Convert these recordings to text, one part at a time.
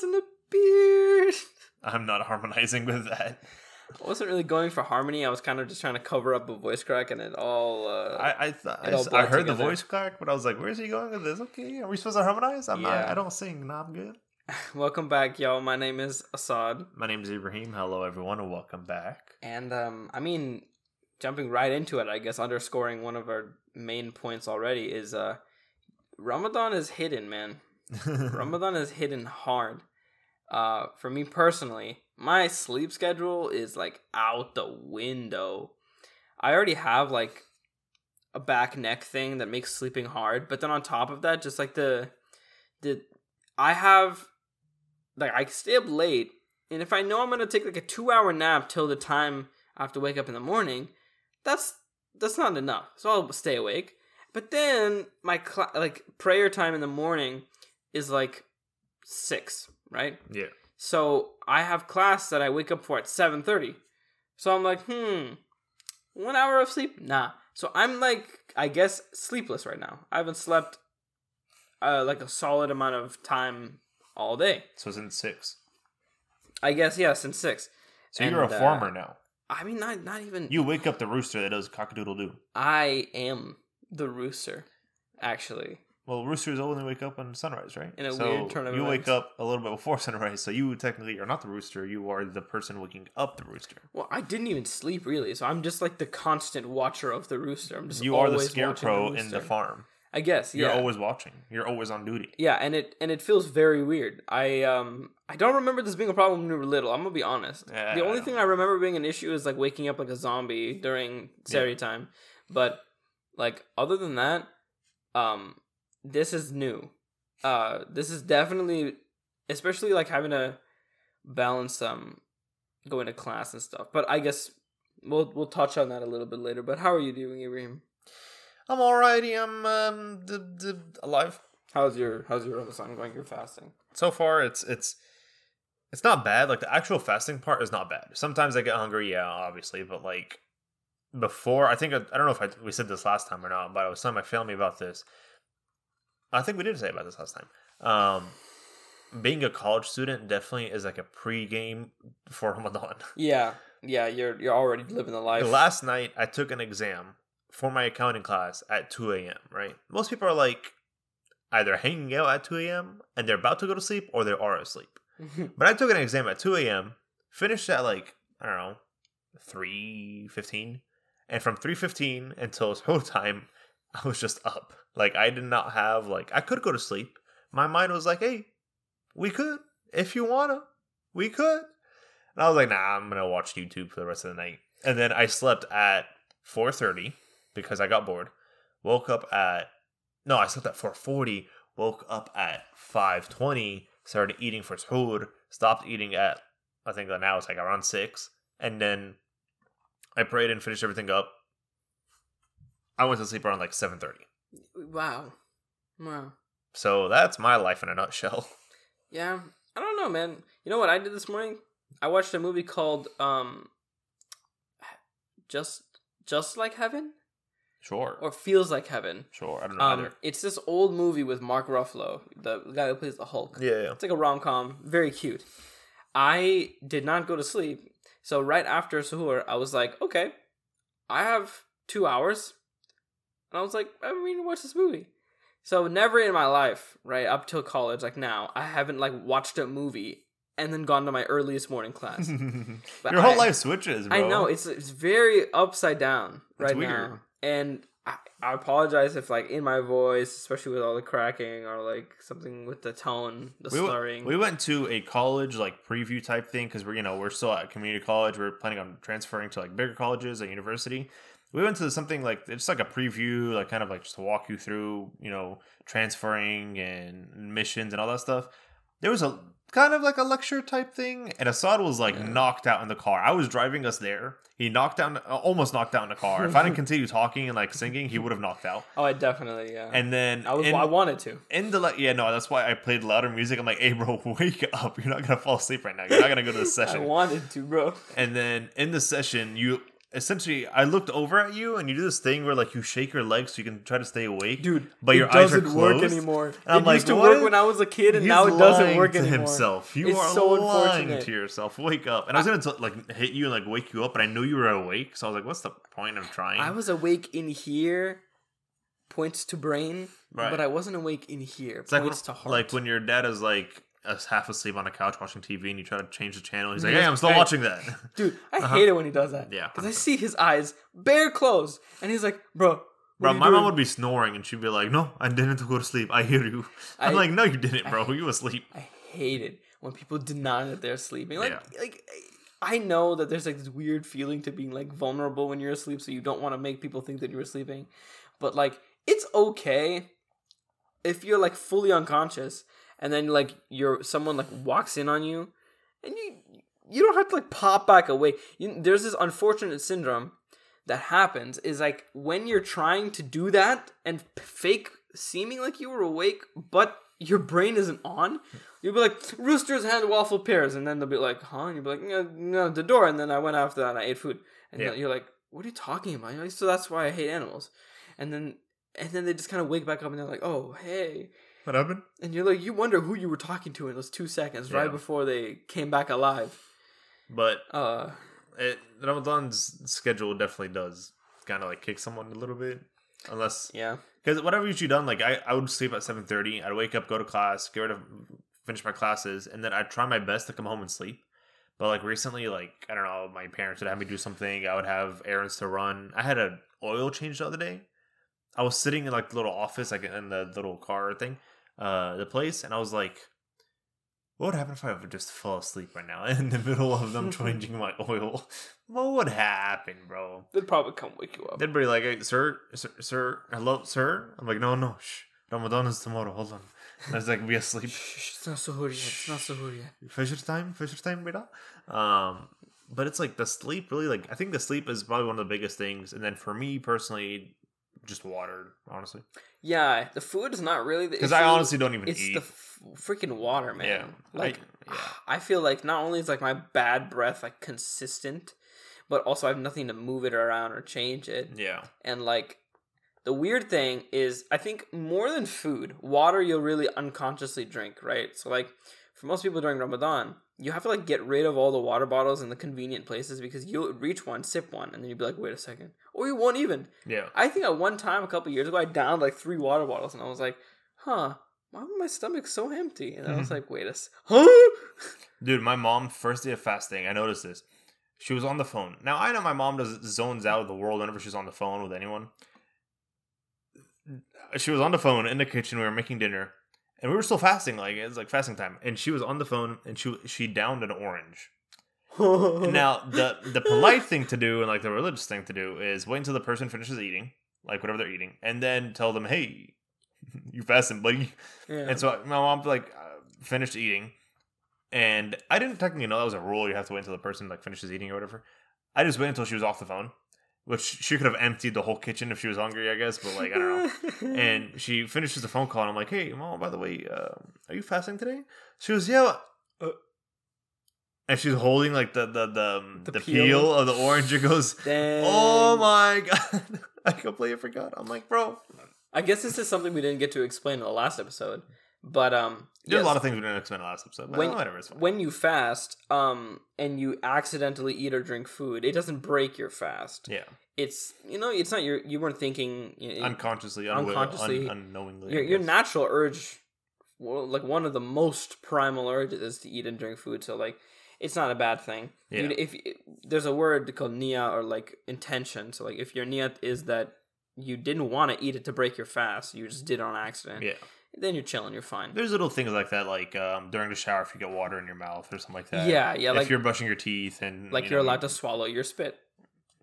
Two Bros in a Beard. I'm not harmonizing with that. I wasn't really going for harmony. I was kind of just trying to cover up a voice crack, and it all. Uh, I I, th- I, It all s- I bled heard the voice crack, but I was like, "Where's he going with this? Okay, are we supposed to harmonize? I'm not. I don't sing. No, I'm good." welcome back, y'all. My name is Assad, My name is Ibrahim. Hello, everyone, and welcome back. and um, I mean, jumping right into it, I guess underscoring one of our main points already is uh, Ramadan is hidden, man. Ramadan is hidden hard. Uh, for me personally, my sleep schedule is like out the window. I already have like a back neck thing that makes sleeping hard, but then on top of that, just like the the I have like I stay up late, and if I know I'm gonna take like a two hour nap till the time I have to wake up in the morning, that's that's not enough. So I'll stay awake. But then my cl- like prayer time in the morning is like six, right? yeah, So I have class that I wake up for at seven thirty. So I'm like, hmm, one hour of sleep? Nah. So I'm like, I guess sleepless right now. I haven't slept uh, like a solid amount of time all day. so since six. I guess yeah, since six. So you're a And, uh, farmer now. I mean, not not even. You wake up the rooster that does cockadoodle doo. I am the rooster, actually. Well, roosters only wake up on sunrise, right? In a so weird turn of you wake up a little bit before sunrise, so you technically are not the rooster. You are the person waking up the rooster. Well, I didn't even sleep really, so I'm just like the constant watcher of the rooster. I'm just You are the scarecrow in the farm. I guess You're yeah. always watching. You're always on duty. Yeah, and it and it feels very weird. I um I don't remember this being a problem when we were little. I'm gonna be honest. Yeah, the only don't- thing I remember being an issue is like waking up like a zombie during Sari time. But like other than that, um, this is new. Uh, this is definitely, especially like having to balance um going to class and stuff. But I guess we'll we'll touch on that a little bit later. But how are you doing, Ibrahim? I'm alrighty. I'm um the, the alive. How's your how's your Ramadan going? You're fasting. So far, it's it's it's not bad. Like the actual fasting part is not bad. Sometimes I get hungry, yeah, obviously, but like before, I think I, I don't know if I, we said this last time or not, but I was telling my family about this. I think we did say about this last time. Um, being a college student definitely is like a pre-game for Ramadan. Yeah, yeah, you're you're already living the life. Last night, I took an exam for my accounting class at 2 a.m., right? Most people are like either hanging out at 2 a.m. and they're about to go to sleep or they are asleep. But I took an exam at 2 a.m., finished at like, I don't know, 3.15. And from 3.15 until whole time, I was just up. Like, I did not have, like, I could go to sleep. My mind was like, hey, we could. If you want to, we could. And I was like, nah, I'm to watch YouTube for the rest of the night. And then I slept at 4.30 because I got bored. Woke up at, no, I slept at 4.40. Woke up at 5.20. Started eating for food. Stopped eating at, I think now it's like around 6. And then I prayed and finished everything up. I went to sleep around like 7.30. wow, wow. So that's my life in a nutshell. Yeah, I don't know, man. You know what I did this morning? I watched a movie called um, just just like heaven Sure. or feels like heaven. Sure. I don't know Um, either. it's this old movie with Mark Ruffalo, the guy who plays the Hulk. Yeah, yeah. It's like a rom com, very cute. I did not go to sleep, so right after Suhoor, I was like, okay, I have two hours, and I was like, I mean, watch this movie. So never in my life, right up till college, like now, I haven't like watched a movie and then gone to my earliest morning class. Your whole I- life switches, bro. I know it's it's very upside down It's right weird. now, and I, I apologize if like in my voice, especially with all the cracking or like something with the tone, the we, went- slurring. we went to a college like preview type thing because we're you know we're still at community college. We're planning on transferring to like bigger colleges at university. We went to something like it's like a preview, like kind of like just to walk you through you know transferring and missions and all that stuff. There was a kind of like a lecture type thing, and Assad was like Yeah. knocked out in the car. I was driving us there. He knocked down, uh, almost knocked down in the car. If I didn't continue talking and like singing, he would have knocked out. oh, I definitely yeah. And then I was in- I wanted to. in the like yeah no that's why i played louder music i'm like hey bro wake up you're not gonna fall asleep right now you're not gonna go to the session. I wanted to, bro. and then in the session you essentially I looked over at you and you do this thing where like you shake your legs so you can try to stay awake. Dude, But your eyes are doesn't work closed? anymore. And I'm it like, used to what? work when I was a kid, and He's now it doesn't work to anymore. himself. You It's are so lying unfortunate. to yourself. Wake up. And I was gonna t- like hit you and like wake you up, but I knew you were awake, so I was like, "What's the point of trying?" I was awake in here, points to brain, Right. but I wasn't awake in here, It's like points when, to heart. like when your dad is like half asleep on a couch watching TV, and you try to change the channel. He's like, "Hey, I'm still right. watching that." Dude, I Uh-huh. hate it when he does that. Yeah, because I see his eyes bare closed, and he's like, "Bro, Bro, you my mom would be snoring, and she'd be like, "No, I didn't go to sleep. I hear you." I'm I- like, "No, you didn't, bro. you were asleep." I hate it when people deny that they're sleeping. Like, Yeah. like I know that there's like this weird feeling to being like vulnerable when you're asleep, so you don't want to make people think that you're sleeping. But like, it's okay if you're like fully unconscious, and then like you're someone like walks in on you, and you you don't have to like pop back away. You, there's this unfortunate syndrome that happens is like when you're trying to do that and fake seeming like you were awake, but your brain isn't on. You'll be like, roosters and waffle pears, and then they'll be like, huh? And you'll be like, no, no, the door. And then I went after that and I ate food. And Yeah. you're like, what are you talking about? Like, so that's why I hate animals. And then and then they just kind of wake back up and they're like, oh, hey. What happened? And you're like, you wonder who you were talking to in those two seconds right before they came back alive. But Uh, it, Ramadan's schedule definitely does kind of like kick someone a little bit, unless yeah. because whatever you've done, like I, I would sleep at seven thirty. I'd wake up, go to class, get rid of, finish my classes, and then I'd try my best to come home and sleep. But like recently, like I don't know, my parents would have me do something. I would have errands to run. I had an oil change the other day. I was sitting in like the little office, like in the little car thing, uh, the place, and I was like, "What would happen if I would just fall asleep right now in the middle of them changing my oil? What would happen, bro?" They'd probably come wake you up. They'd be like, hey, sir, sir, sir, hello, sir. I'm like, no, no, shh. Ramadan is tomorrow. Hold on. I was like, be asleep. Shh, it's not Suhoor yet. It's not Suhoor yet. Fajr time, Fajr time, beta. Um, but it's like the sleep really like I think the sleep is probably one of the biggest things, and then for me personally, just water, honestly, Yeah, the food is not really the because I honestly don't even it's eat. the f- freaking water, man. yeah, like I, yeah, I feel like not only is like my bad breath like consistent, but also I have nothing to move it around or change it. yeah, And like the weird thing is I think more than food, water you'll really unconsciously drink, right? So like for most people during Ramadan, you have to like get rid of all the water bottles in the convenient places because you'll reach one, sip one, and then you'd be like, wait a second. Or you won't even. yeah. I think at one time a couple years ago I downed like three water bottles and I was like, huh, why was my stomach so empty? And I was mm-hmm. like, wait a s- huh? Dude, my mom first day of fasting, I noticed this. She was on the phone. Now I know my mom does zones out of the world whenever she's on the phone with anyone. She was on the phone in the kitchen. We were making dinner, and we were still fasting. Like it's like fasting time, and she was on the phone and she she downed an orange. now the the polite thing to do and like the religious thing to do is wait until the person finishes eating, like whatever they're eating, and then tell them, "Hey, you fasting, buddy." yeah. And so my mom like uh, finished eating, and I didn't technically know that was a rule. You have to wait until the person like finishes eating or whatever. I just waited until she was off the phone, which she could have emptied the whole kitchen if she was hungry, I guess. But like I don't know. And she finishes the phone call, and I'm like, "Hey, mom, by the way, uh, are you fasting today?" She goes, "Yeah." uh," and she's holding like the the the, um, The the, peel. peel. of the orange. It goes, Dang. "Oh my god!" I completely forgot. I'm like, bro, I guess this is something we didn't get to explain in the last episode. But um there's yes, a lot of things we didn't explain in the last episode. But When- whatever, it's fine. when you fast, um, and you accidentally eat or drink food, it doesn't break your fast. yeah. It's you know, it's not your you weren't thinking you know, unconsciously, unconsciously, un- unknowingly. your your natural urge well, like one of the most primal urges is to eat and drink food so like it's not a bad thing Yeah. You- if there's a word called nia or like intention so like if your niyat is that you didn't want to eat it to break your fast you just did it on accident yeah. Then you're chilling you're fine There's little things like that, like um, during the shower, if you get water in your mouth or something like that. yeah yeah if like you're brushing your teeth and like you you're allowed to swallow your spit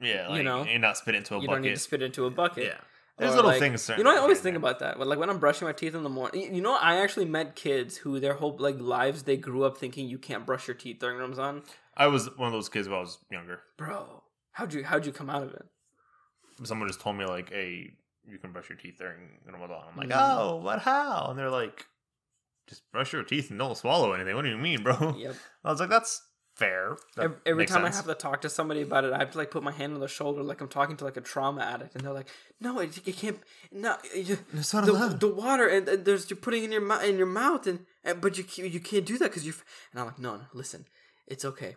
yeah, you like, know, and not spit into a you bucket. don't need to spit into a bucket yeah, there's Or, little like- things. You know, I always think about that. But like when I'm brushing my teeth in the morning, you know, I actually met kids who their whole like lives they grew up thinking you can't brush your teeth during Ramadan. I was one of those kids when I was younger. Bro, how'd you how'd you come out of it? Someone just told me like, "Hey, you can brush your teeth during Ramadan." I'm like, Mhm. "Oh, but how?" And they're like, "Just brush your teeth and don't swallow anything." What do you mean, bro? Yep. I was like, "That's fair. That Every, every time sense. I have to talk to somebody about it, I have to like put my hand on their shoulder, like I'm talking to like a trauma addict, and they're like, "No, it, you can't. No, you, It's not the, allowed. the water and, and there's you're putting in your mouth in your mouth, and, and but you you can't do that because you're. And I'm like, "No, no, listen, it's okay.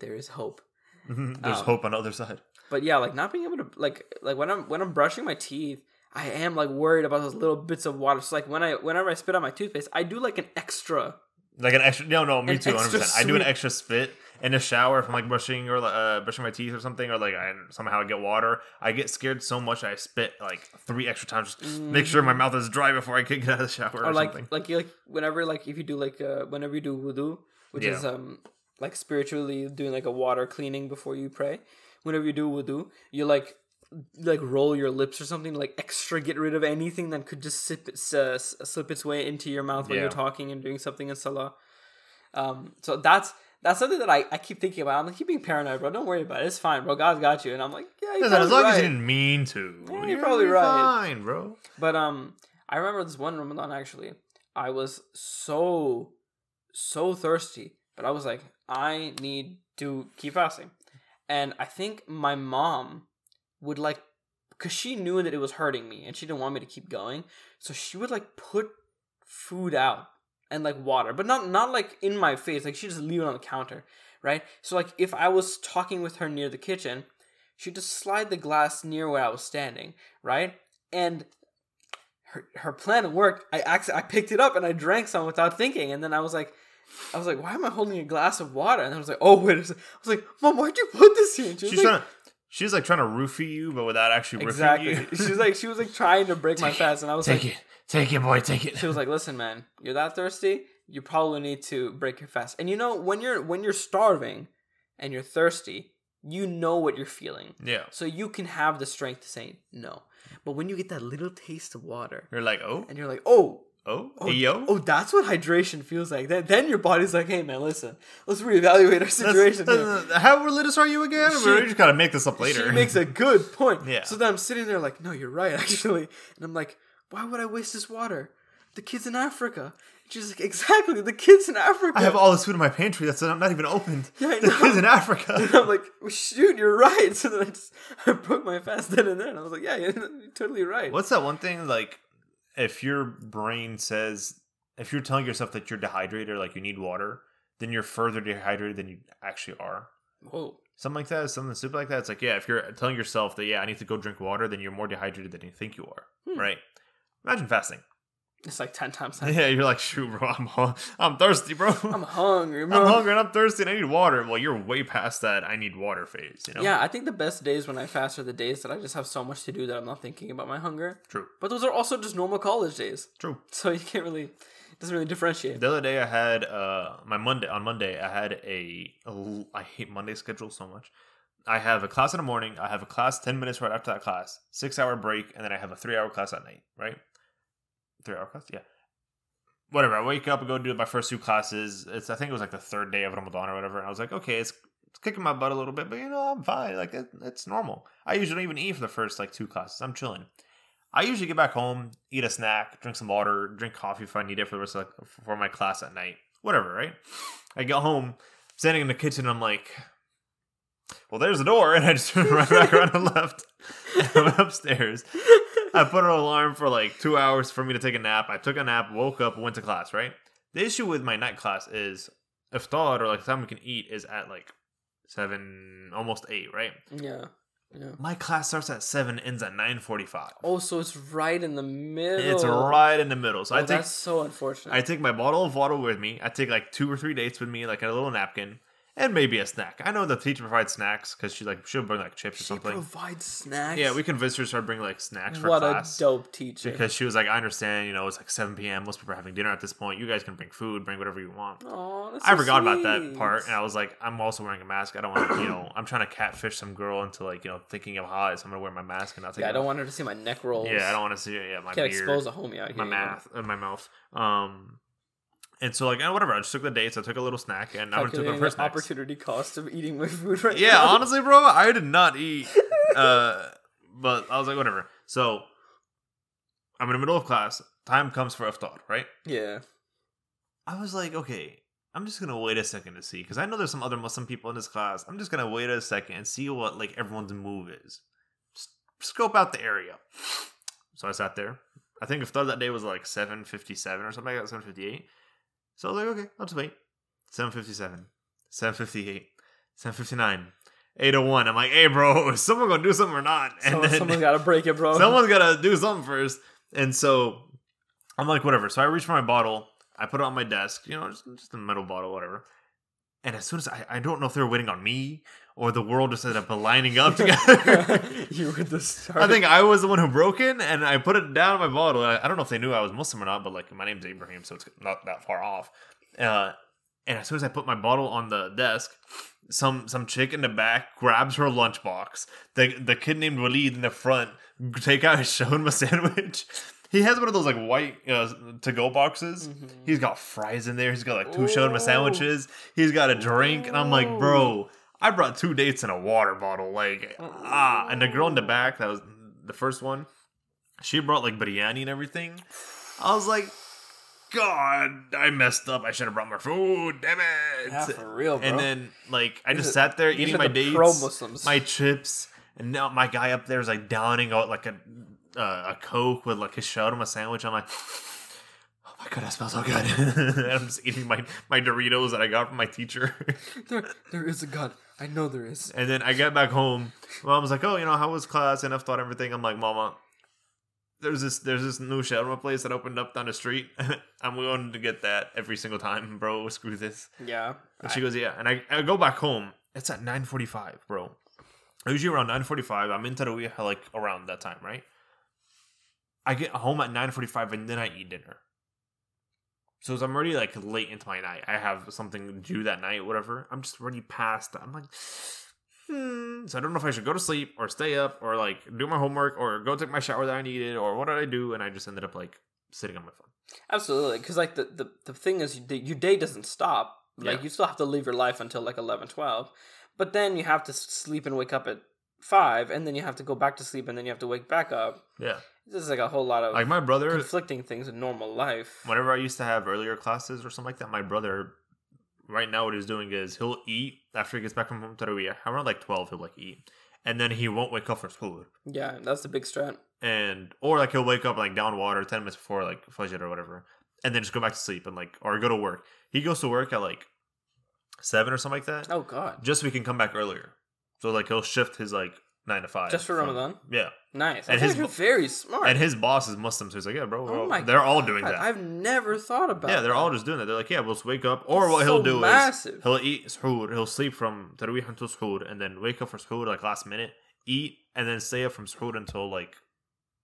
There is hope." There's Um, hope on the other side. But yeah, like not being able to like like when I'm when I'm brushing my teeth, I am like worried about those little bits of water. So like when I whenever I spit out my toothpaste, I do like an extra. Like an extra. No, no, me too. 100. extra percent I do an extra spit in the shower if I'm like brushing or uh, brushing my teeth or something, or like I somehow I get water. I get scared so much I spit like three extra times. Just make sure my mouth is dry before I can get out of the shower or, or like something. like you like whenever like if you do like uh whenever you do wudu, which Yeah. is um like spiritually doing like a water cleaning before you pray. Whenever you do wudu, you like like roll your lips or something like extra get rid of anything that could just sip its, uh, s- slip its way into your mouth when Yeah. you're talking and doing something in salah. Um, so that's that's something that I, I keep thinking about. I'm like, keep being paranoid, bro. Don't worry about it. It's fine, bro. God's got you. And I'm like, yeah, you're Listen, as long probably as you didn't mean to, Yeah, you're probably right. Fine, bro. But um, I remember this one Ramadan actually. I was so so thirsty, but I was like, I need to keep fasting, and I think my mom would like, cause she knew that it was hurting me, and she didn't want me to keep going, so she would like put food out and like water, but not not like in my face. Like she just leave it on the counter, right? So like if I was talking with her near the kitchen, she'd just slide the glass near where I was standing, right? And her her plan worked. I actually I picked it up and I drank some without thinking, and then I was like. I was like, why am I holding a glass of water? And I was like, oh wait a second. I was like, mom, why'd you put this here? She She's like, trying to. She's like trying to roofie you, but without actually roofing exactly. you. she was like, she was like trying to break my fast, and I was like, take like, it, take it, boy, take it. she was like, listen, man, you're that thirsty. You probably need to break your fast. And you know, when you're when you're starving and you're thirsty, you know what you're feeling, yeah, so you can have the strength to say no. But when you get that little taste of water, you're like, oh, and you're like, oh, oh, Oh, yo. oh, that's what hydration feels like. Then, then your body's like, hey, man, listen, let's reevaluate our situation here. that's- how religious are you again? She- we just gotta make this up later. She makes a good point. Yeah. So then I'm sitting there like, no, you're right, actually. And I'm like, why would I waste this water? The kids in Africa. She's like, exactly, the kids in Africa. I have all this food in my pantry that's not even opened. Yeah, I the know. kids in Africa. And I'm like, well, shoot, you're right. So then I just I broke my fast then and there. And I was like, yeah, you're totally right. What's that one thing like? If your brain says, if you're telling yourself that you're dehydrated or like you need water, then you're further dehydrated than you actually are. Whoa. Something like that, something stupid like that. It's like, yeah, if you're telling yourself that, yeah, I need to go drink water, then you're more dehydrated than you think you are. Hmm. Right? Imagine fasting. It's like 10 times that. Yeah, you're like, shoot, bro, I'm hu- I'm thirsty, bro. I'm hungry. Bro. I'm, hungry, hungry and I'm thirsty and I need water. Well, you're way past that. I need water phase. You know? Yeah, I think the best days when I fast are the days that I just have so much to do that I'm not thinking about my hunger. True. But those are also just normal college days. True. So you can't really, it doesn't really differentiate. The other day I had uh my Monday on Monday I had a, a l- I hate Monday schedule so much. I have a class in the morning. I have a class ten minutes right after that class, six hour break, and then I have a three hour class at night. Right, three hour class. Yeah. Whatever. I wake up and go do my first two classes. It's I think it was like the third day of Ramadan or whatever. And I was like, okay, it's, it's kicking my butt a little bit, but you know I'm fine. Like it, it's normal. I usually don't even eat for the first like two classes. I'm chilling. I usually get back home, eat a snack, drink some water, drink coffee if I need it for the rest of like, for my class at night. Whatever, right? I get home, standing in the kitchen, I'm like, well, there's the door, and I just turned right back around and left. And I went upstairs. I put an alarm for like two hours for me to take a nap. I took a nap, woke up, went to class, right? The issue with my night class is iftar or like the time we can eat is at like seven, almost eight, right? Yeah. Yeah. My class starts at seven, ends at nine forty-five. Oh, so it's right in the middle. It's right in the middle. So Oh, I take that's so unfortunate. I take my bottle of water with me. I take like two or three dates with me, like a little napkin, and maybe a snack. I know the teacher provides snacks because she like she'll bring like chips or she something. provides snacks. yeah, we convinced her to start bringing like snacks for What class. a dope teacher. because she was like, I understand, you know, it's like 7 p.m. Most people are having dinner at this point. You guys can bring food, bring whatever you want. That's I so forgot about that part, and I was like, I'm also wearing a mask. I don't want to, you know, I'm trying to catfish some girl into like, you know, thinking I'm hot, so I'm gonna wear my mask and not take. Yeah, I don't off. want her to see my neck rolls. Yeah, I don't want to see. Yeah, my Can't beard expose a homie out here. my mouth in my mouth. Um, and so like eh, whatever, I just took the dates. I took a little snack, and I took Calculating first the opportunity cost of eating my food right Yeah, now. honestly, bro, I did not eat. Uh, but I was like, whatever. So I'm in the middle of class. Time comes for iftar, right? Yeah. I was like, okay, I'm just gonna wait a second to see because I know there's some other Muslim people in this class. I'm just gonna wait a second and see what like everyone's move is. Just scope out the area. So I sat there. I think if that day was like 7:57 or something like that, 7:58. So I was like, okay, I'll just wait. 7:57, 7:58, 7:59. 801. I'm like, hey, bro, is someone gonna do something or not? And Someone, someone's got to break it, bro. someone's gotta do something first. And so I'm like, whatever. So I reach for my bottle. I put it on my desk, you know, just, just a metal bottle, whatever. And as soon as I, I don't know if they were waiting on me or the world just ended up lining up together. you were the start. I think I was the one who broke in and I put it down in my bottle. I, I don't know if they knew I was Muslim or not, but like my name's Abraham, so it's not that far off. Uh, and as soon as I put my bottle on the desk, some some chick in the back grabs her lunchbox. The the kid named Walid in the front take out his shawarma sandwich. He has one of those like white uh, to go boxes. Mhm. He's got fries in there. He's got like two shawarma Ooh. sandwiches. He's got a drink, and I'm like, bro, I brought two dates and a water bottle. Like ah, and the girl in the back that was the first one. She brought like biryani and everything. I was like, God, I messed up. I should have brought more food. Damn it. Yeah, for real, bro. And then like I These just are- sat there eating my the dates, my chips, and now my guy up there is like downing out like a uh, a coke with like his shawarma sandwich. I'm like, oh my god, that smells so good. and I'm just eating my my Doritos that I got from my teacher. there, there is a God. I know there is. and then I get back home. Mom was like, oh, you know, how was class? And I've thought everything. I'm like, Mama. There's this there's this new shawarma place that opened up down the street. I'm going to get that every single time, bro. Screw this. Yeah. And she goes, yeah. And I, I go back home. It's at 9.45, bro. Usually around 9.45, I'm in Tarawih like around that time, right? I get home at 9.45 and then I eat dinner. So as I'm already like late into my night. I have something due that night, whatever. I'm just already past that. I'm like, hmm. So I don't know if I should go to sleep or stay up or like do my homework or go take my shower that I needed or what did I do? And I just ended up like sitting on my phone. Absolutely, because like the, the the thing is, your day doesn't stop. Like Yeah. you still have to live your life until like 11, 12. but then you have to sleep and wake up at five, and then you have to go back to sleep, and then you have to wake back up. Yeah. This is like a whole lot of Like my brother, conflicting things in normal life. whenever I used to have earlier classes or something like that, my brother, right now, what he's doing is he'll eat after he gets back from home Tarawih. Around like 12, he'll like eat. And then he won't wake up for school. Yeah, that's the big strat. And, or like he'll wake up like down water 10 minutes before like Fajr or whatever. And then just go back to sleep and like, or go to work. He goes to work at like 7 or something like that. Oh God, Just so he can come back earlier. So like he'll shift his like 9 to 5. Just for from- Ramadan? Yeah. nice. And And his very smart. And his boss is Muslim. So he's like, yeah, bro, oh all- my, they're all doing that. I've never thought about. Yeah, they're that. all just doing that. They're like, yeah, we'll just wake up. Or what So he'll do massive. is he'll eat suhoor, he'll sleep from tarawih until suhoor, and then wake up for suhoor like last minute, eat, and then stay up from suhoor until like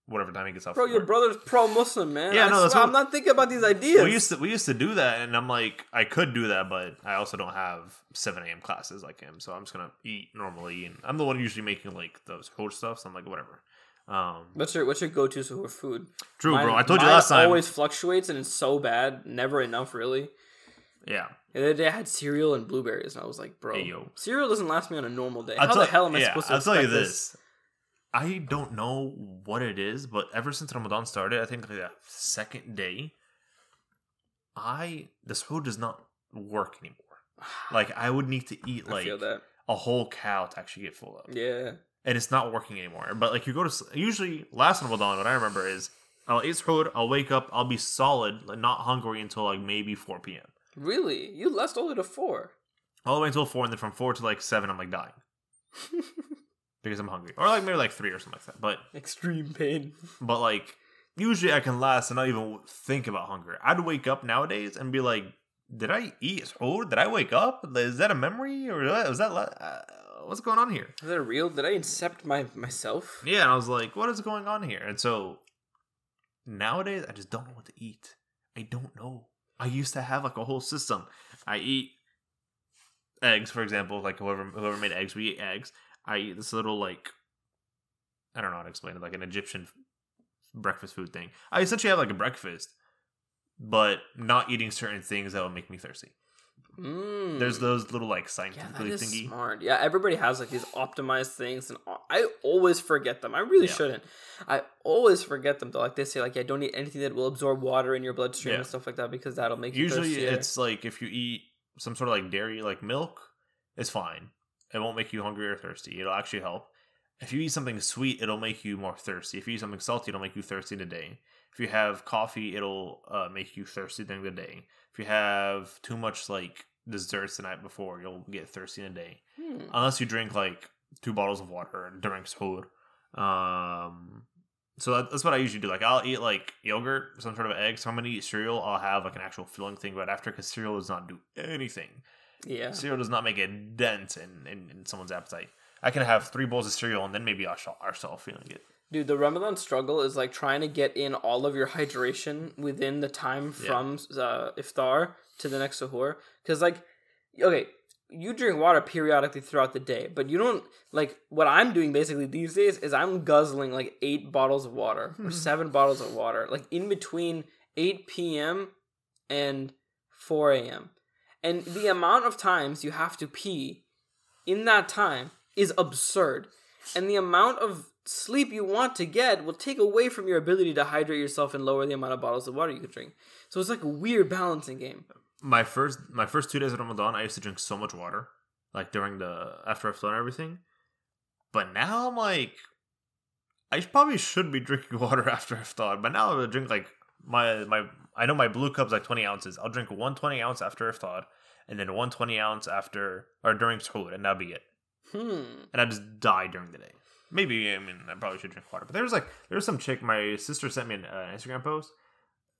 whatever time he gets off. Bro, your work. brother's pro-Muslim, man. Yeah, I no, that's swear, I'm not thinking about these ideas. We used to we used to do that, and I'm like, I could do that, but I also don't have 7 a.m. classes like him, so I'm just gonna eat normally, and I'm the one usually making like those suhoor stuff, so I'm like, whatever. Um, What's your what's your go-to suhoor food? true, Mine- bro. I told you last time. Always fluctuates and it's so bad, never enough, really. yeah, The other day I had cereal and blueberries, and I was like, bro, Hey, cereal doesn't last me on a normal day. I'll How tell- the hell am I yeah, supposed to I'll tell you expect this. I don't know what it is, but ever since Ramadan started, I think like the second day, I this food does not work anymore. Like I would need to eat like a whole cow to actually get full up. Yeah. and it's not working anymore. But like you go to s- usually last Ramadan, what I remember is I'll eat food, I'll wake up, I'll be solid, like not hungry until like maybe four p.m. Really? You last only to four. all the way until four, and then from four to like seven, I'm like dying because I'm hungry, or like maybe like three or something like that. But Extreme pain. but like usually I can last and not even think about hunger. I'd wake up nowadays and be like, "Did I eat? Oh, did I wake up? Is that a memory or was that uh, what's going on here? Is that real? Did I incept my myself? Yeah, and I was like, "What is going on here?" And so nowadays I just don't know what to eat. I don't know. I used to have like a whole system. I eat eggs, for example, like whoever whoever made eggs, we eat eggs. I eat this little like I don't know how to explain it, like an Egyptian breakfast food thing. I essentially have like a breakfast, but not eating certain things that will make me thirsty. Mm. There's those little like scientifically is thingy. smart. Yeah, everybody has like these optimized things, and I always forget them. I really Yeah. shouldn't. I always forget them though. Like they say, like yeah, don't eat anything that will absorb water in your bloodstream Yeah. and stuff like that because that'll make you Usually, thirstier. it's like if you eat some sort of like dairy, like milk, it's fine. It won't make you hungry or thirsty. It'll actually help. If you eat something sweet, it'll make you more thirsty. If you eat something salty, it'll make you thirsty in the day. If you have coffee, it'll uh, make you thirsty during the day. If you have too much like desserts the night before, you'll get thirsty in a day. Hmm. Unless you drink like two bottles of water during suhoor. Um, so that, that's what I usually do. Like I'll eat like yogurt, some sort of egg. So I'm gonna eat cereal. I'll have like an actual filling thing right after because cereal does not do anything. Yeah. Cereal does not make a dent in, in, in someone's appetite. I can have three bowls of cereal and then maybe I'll, I'll start feeling it. Dude, the Ramadan struggle is like trying to get in all of your hydration within the time from uh, iftar to the next suhoor. Because, like, okay, you drink water periodically throughout the day, but you don't, like, what I'm doing basically these days is I'm guzzling like eight bottles of water or seven bottles of water, like, in between 8 p.m. and 4 a.m. And the amount of times you have to pee in that time is absurd. And the amount of sleep you want to get will take away from your ability to hydrate yourself and lower the amount of bottles of water you could drink. So it's like a weird balancing game. My first my first two days of Ramadan, I used to drink so much water, like during the after I've done everything. But now I'm like, I probably should be drinking water after iftar. But now I drink like my my I know my blue cup's like 20 ounces. I'll drink one 20 ounce after iftar, and then one 20 ounce after or during suhoor, and that'll be it. Hmm. and I just die during the day. Maybe I mean I probably should drink water, but there's like there's some chick. My sister sent me an uh, Instagram post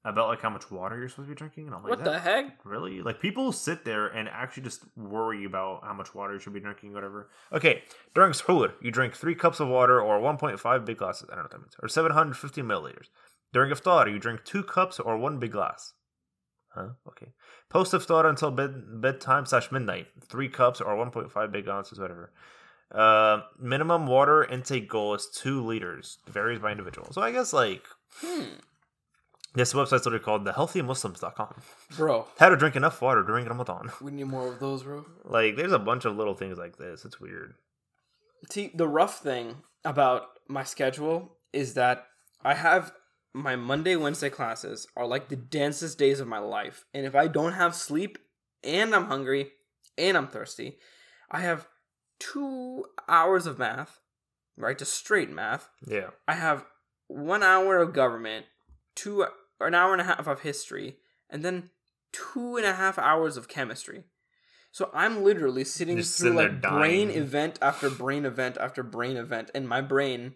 about like how much water you're supposed to be drinking, and I'm like, What the heck? Really? Like people sit there and actually just worry about how much water you should be drinking, whatever. Okay, during suhoor, you drink three cups of water or 1.5 big glasses. I don't know what that means, or 750 milliliters. During iftar, you drink two cups or one big glass. Huh? Okay. Post iftar until bed bedtime slash midnight, three cups or 1.5 big ounces, whatever. Uh, minimum water intake goal is two liters. Varies by individual. So I guess like Hmm. this website's literally called thehealthymuslims.com. Bro, How to drink enough water during Ramadan. we need more of those, bro. Like, there's a bunch of little things like this. It's weird. See, the rough thing about my schedule is that I have my Monday, Wednesday classes are like the densest days of my life. And if I don't have sleep and I'm hungry and I'm thirsty, I have two hours of math, right? Just straight math. Yeah. I have one hour of government, two or an hour and a half of history, and then two and a half hours of chemistry. So I'm literally sitting Just through like brain event after brain event after brain event, and my brain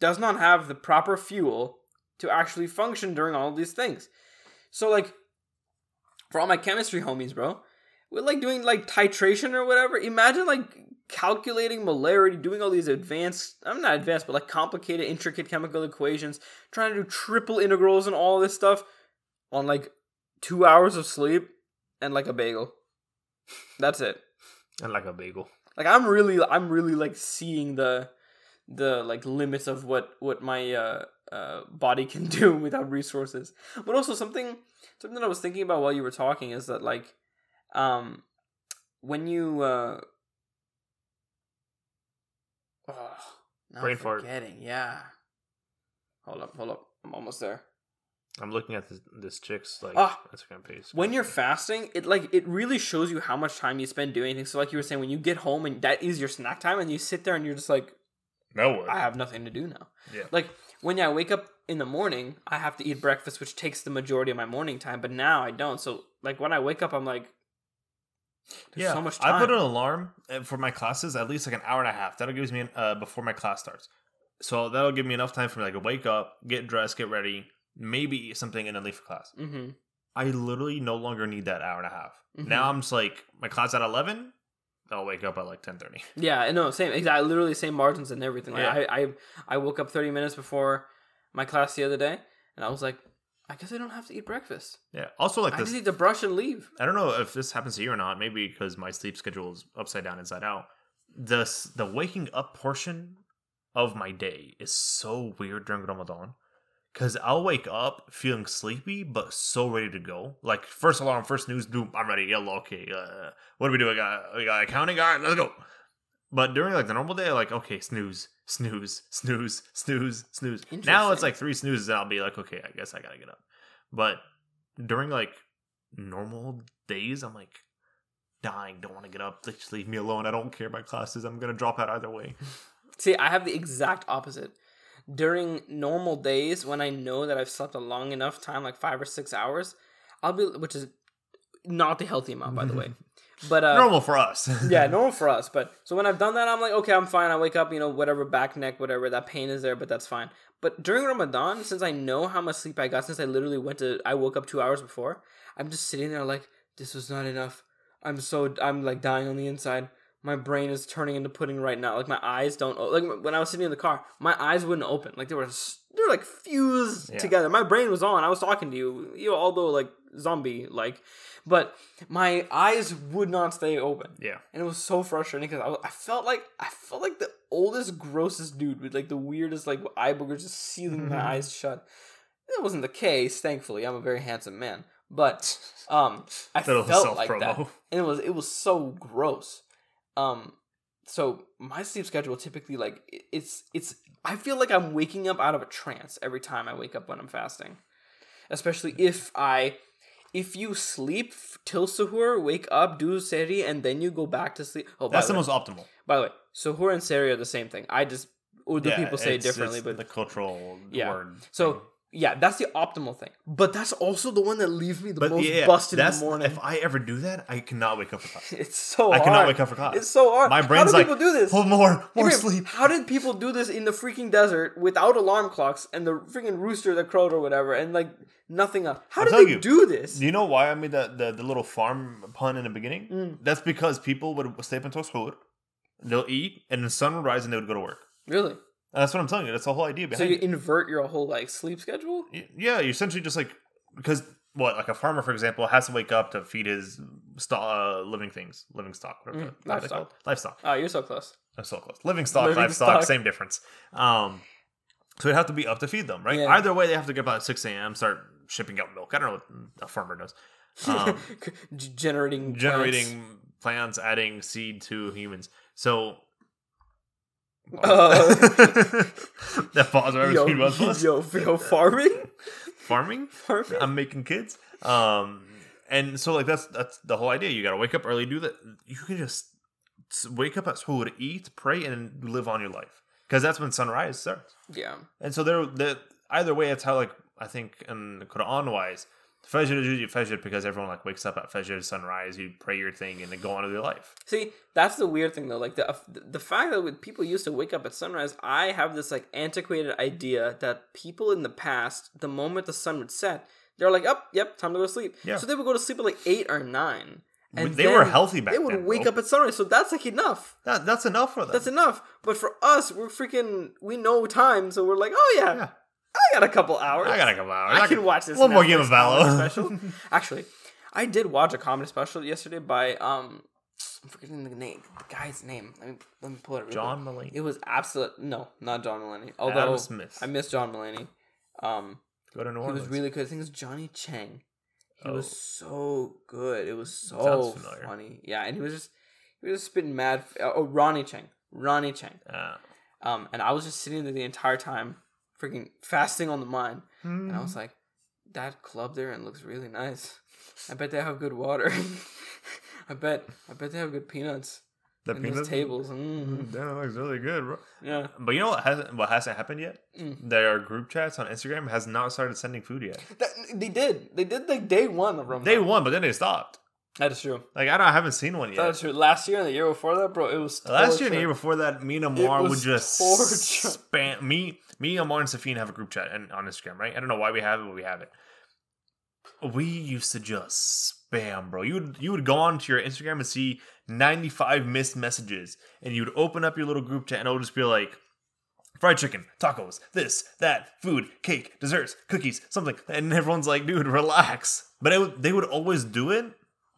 does not have the proper fuel to actually function during all these things. So like for all my chemistry homies, bro, we're like doing like titration or whatever. Imagine like calculating molarity, doing all these advanced, I'm not advanced, but like complicated, intricate chemical equations, trying to do triple integrals and all this stuff on like two hours of sleep and like a bagel. That's it. And like a bagel. Like I'm really, I'm really like seeing the, the like limits of what what my uh, uh body can do without resources. But also something something that I was thinking about while you were talking is that like, um, when you uh, oh, Brain fart. forgetting. Yeah. Hold up, hold up. I'm almost there. I'm looking at this, this chick's like Ah. Instagram page. when you're fasting, it like it really shows you how much time you spend doing things. So like you were saying, when you get home and that is your snack time, and you sit there and you're just like, no I have nothing to do now. Yeah. Like when I wake up in the morning, I have to eat breakfast, which takes the majority of my morning time. But now I don't. So like when I wake up, I'm like, there's yeah, so much time. I put an alarm uh, for my classes at least like an hour and a half. That'll gives me an, uh, before my class starts. So that'll give me enough time for me like to wake up, get dressed, get ready, maybe eat something, and then leave for class. mm-hmm. I literally no longer need that hour and a half. Mhm. Now I'm just like my class at eleven. I'll wake up at like ten thirty. Yeah, no. Same, exactly. Literally same margins and everything. Like Yeah. I, I, I woke up 30 minutes before my class the other day, and I was like, I guess I don't have to eat breakfast. Yeah. Also, like I this, just need to brush and leave. I don't know if this happens to you or not. Maybe because my sleep schedule is upside down, inside out. The the waking up portion of my day is so weird during Ramadan. Cause I'll wake up feeling sleepy but so ready to go. Like first alarm, first news, boom, I'm ready. Yellow, okay. Uh, what do we do? We got we got accounting. All right, let's go. But during like the normal day, like okay, snooze, snooze, snooze, snooze, snooze. Now it's like three snoozes, and I'll be like, okay, I guess I gotta get up. But during like normal days, I'm like, dying, don't want to get up. Just leave me alone. I don't care about classes. I'm gonna drop out either way. See, I have the exact opposite. During normal days, when I know that I've slept a long enough time, like five or six hours, I'll be, which is not the healthy amount, by the way. But uh, Normal for us. yeah, normal for us. But so when I've done that, I'm like, okay, I'm fine. I wake up, you know, whatever back, neck, whatever, that pain is there, but that's fine. But during Ramadan, since I know how much sleep I got, since I literally went to, I woke up two hours before, I'm just sitting there like, this was not enough. I'm so, I'm like dying on the inside. My brain is turning into pudding right now. Like my eyes don't, o- like when I was sitting in the car, my eyes wouldn't open. Like they were, they were like fused Yeah. together. My brain was on. I was talking to you, you know, although like zombie like, but my eyes would not stay open yeah. and it was so frustrating because I, was- I felt like I felt like the oldest, grossest dude with like the weirdest like eye boogers just sealing my eyes shut. That wasn't the case, thankfully. I'm a very handsome man, but um, I felt like that, and it was it was so gross. Um, so my sleep schedule typically like it's it's I feel like I'm waking up out of a trance every time I wake up when I'm fasting, especially if I if you sleep till suhoor, wake up, do seri, and then you go back to sleep. Oh, That's the, the most optimal. by the way, suhoor and seri are the same thing. I just Urdu Yeah, people say it differently, it's but the cultural Yeah. word. so thing. Yeah, that's the optimal thing. But that's also the one that leaves me the but most yeah, busted in the morning. if I ever do that, I cannot wake up for class. It's so hard. I hard. cannot wake up for class. It's so hard. My How brain's do like, people do this? pull more, more Wait, sleep. How did people do this in the freaking desert without alarm clocks and the freaking rooster that crowed or whatever and like nothing else? How I'll did they you. do this? Do you know why I made the, the, the little farm pun in the beginning? Mm. That's because people would stay up until suhoor, they'll eat, and the sun would rise and they would go to work. Really? That's what I'm telling you. That's the whole idea So you it. invert your whole like sleep schedule? Yeah, you essentially just like because what like a farmer, for example, has to wake up to feed his sto- uh, living things, living stock, whatever, Mm, what are they livestock. livestock. Oh, you're so close. I'm so close. Living stock, Living livestock, stock. same difference. Um, so they have to be up to feed them, right? Yeah. Either way, they have to get up at six a.m. start shipping out milk. I don't know what a farmer does. Um, G- generating plants. generating plants, adding seed to humans. So Uh, that pause right yo, between both of us. yo, yo, farming? Farming. farming? I'm making kids. Um, and so like that's that's the whole idea. You got to wake up early, do that. You can just wake up at school to eat, pray, and live on your life because that's when sunrise starts. yeah. And so there, the either way, it's how like I think in Quran wise, Fajr is usually Fajr because everyone like wakes up at Fajr sunrise. You pray your thing and then go on with your life. See, that's the weird thing though. Like the uh, the fact that people used to wake up at sunrise, I have this like antiquated idea that people in the past, the moment the sun would set, they're like, "Up, yep, time to go to sleep." Yeah. So they would go to sleep at like eight or nine, and They were healthy back then. They would then, wake up at sunrise, so that's like enough. That that's enough for them. That's enough. But for us, we're freaking we know time, so we're like, "Oh yeah, Yeah. I got a couple hours. I got a couple hours. I can watch this. One more game of Valor. special. Actually, I did watch a comedy special yesterday by um, I'm forgetting the name, the guy's name. Let me let me pull it. real John quick. Mulaney. It was absolute no, not John Mulaney. Although Adam Smith. I miss John Mulaney. Um, Go to New Orleans. he was really good. I think it was Johnny Chang. He Oh. was so good. It was so funny. Yeah, and he was just he was just spitting mad. Oh, Ronny Chieng. Ronny Chieng. Uh, Um, and I was just sitting there the entire time, freaking fasting on the mind. And I was like, that club there and looks really nice. I bet they have good water. I bet I bet they have good peanuts. the and those tables. Mm. That looks really good, bro. Yeah. But you know what hasn't what hasn't happened yet? Mm. Their group chats on Instagram has not started sending food yet. That, they did. They did like day one of Ramadan. They won, but then they stopped. That is true. Like I don't I haven't seen one yet. That's true. Last year and the year before that, bro, it was Last year and the year before that, me and Amar would just torture. spam me, me, Amar, and Safine have a group chat and on Instagram, right? I don't know why we have it, but we have it. We used to just spam, bro. You would you would go onto your Instagram and see ninety five missed messages, and you'd open up your little group chat, and it would just be like fried chicken, tacos, this, that, food, cake, desserts, cookies, something, and everyone's like, dude, relax. But it would, they would always do it.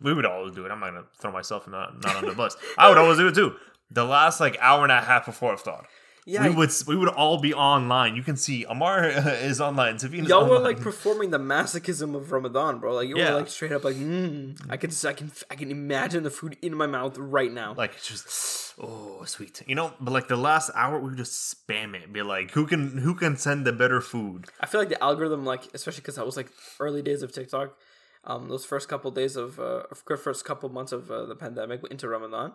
We would always do it. I'm not gonna throw myself not not on the bus. I would always do it too. The last like hour and a half before iftar, Yeah, we would we would all be online. You can see Amar is online. Savine y'all were online. like performing the masochism of Ramadan, bro. Like you Yeah. were like straight up like, mm, I can, I can, I can imagine the food in my mouth right now. like it's just oh sweet, you know. But like the last hour, we would just spam it. Be like, who can who can send the better food? I feel like the algorithm, like especially because that was like early days of TikTok, um, those first couple days of uh, first couple months of uh, the pandemic into Ramadan,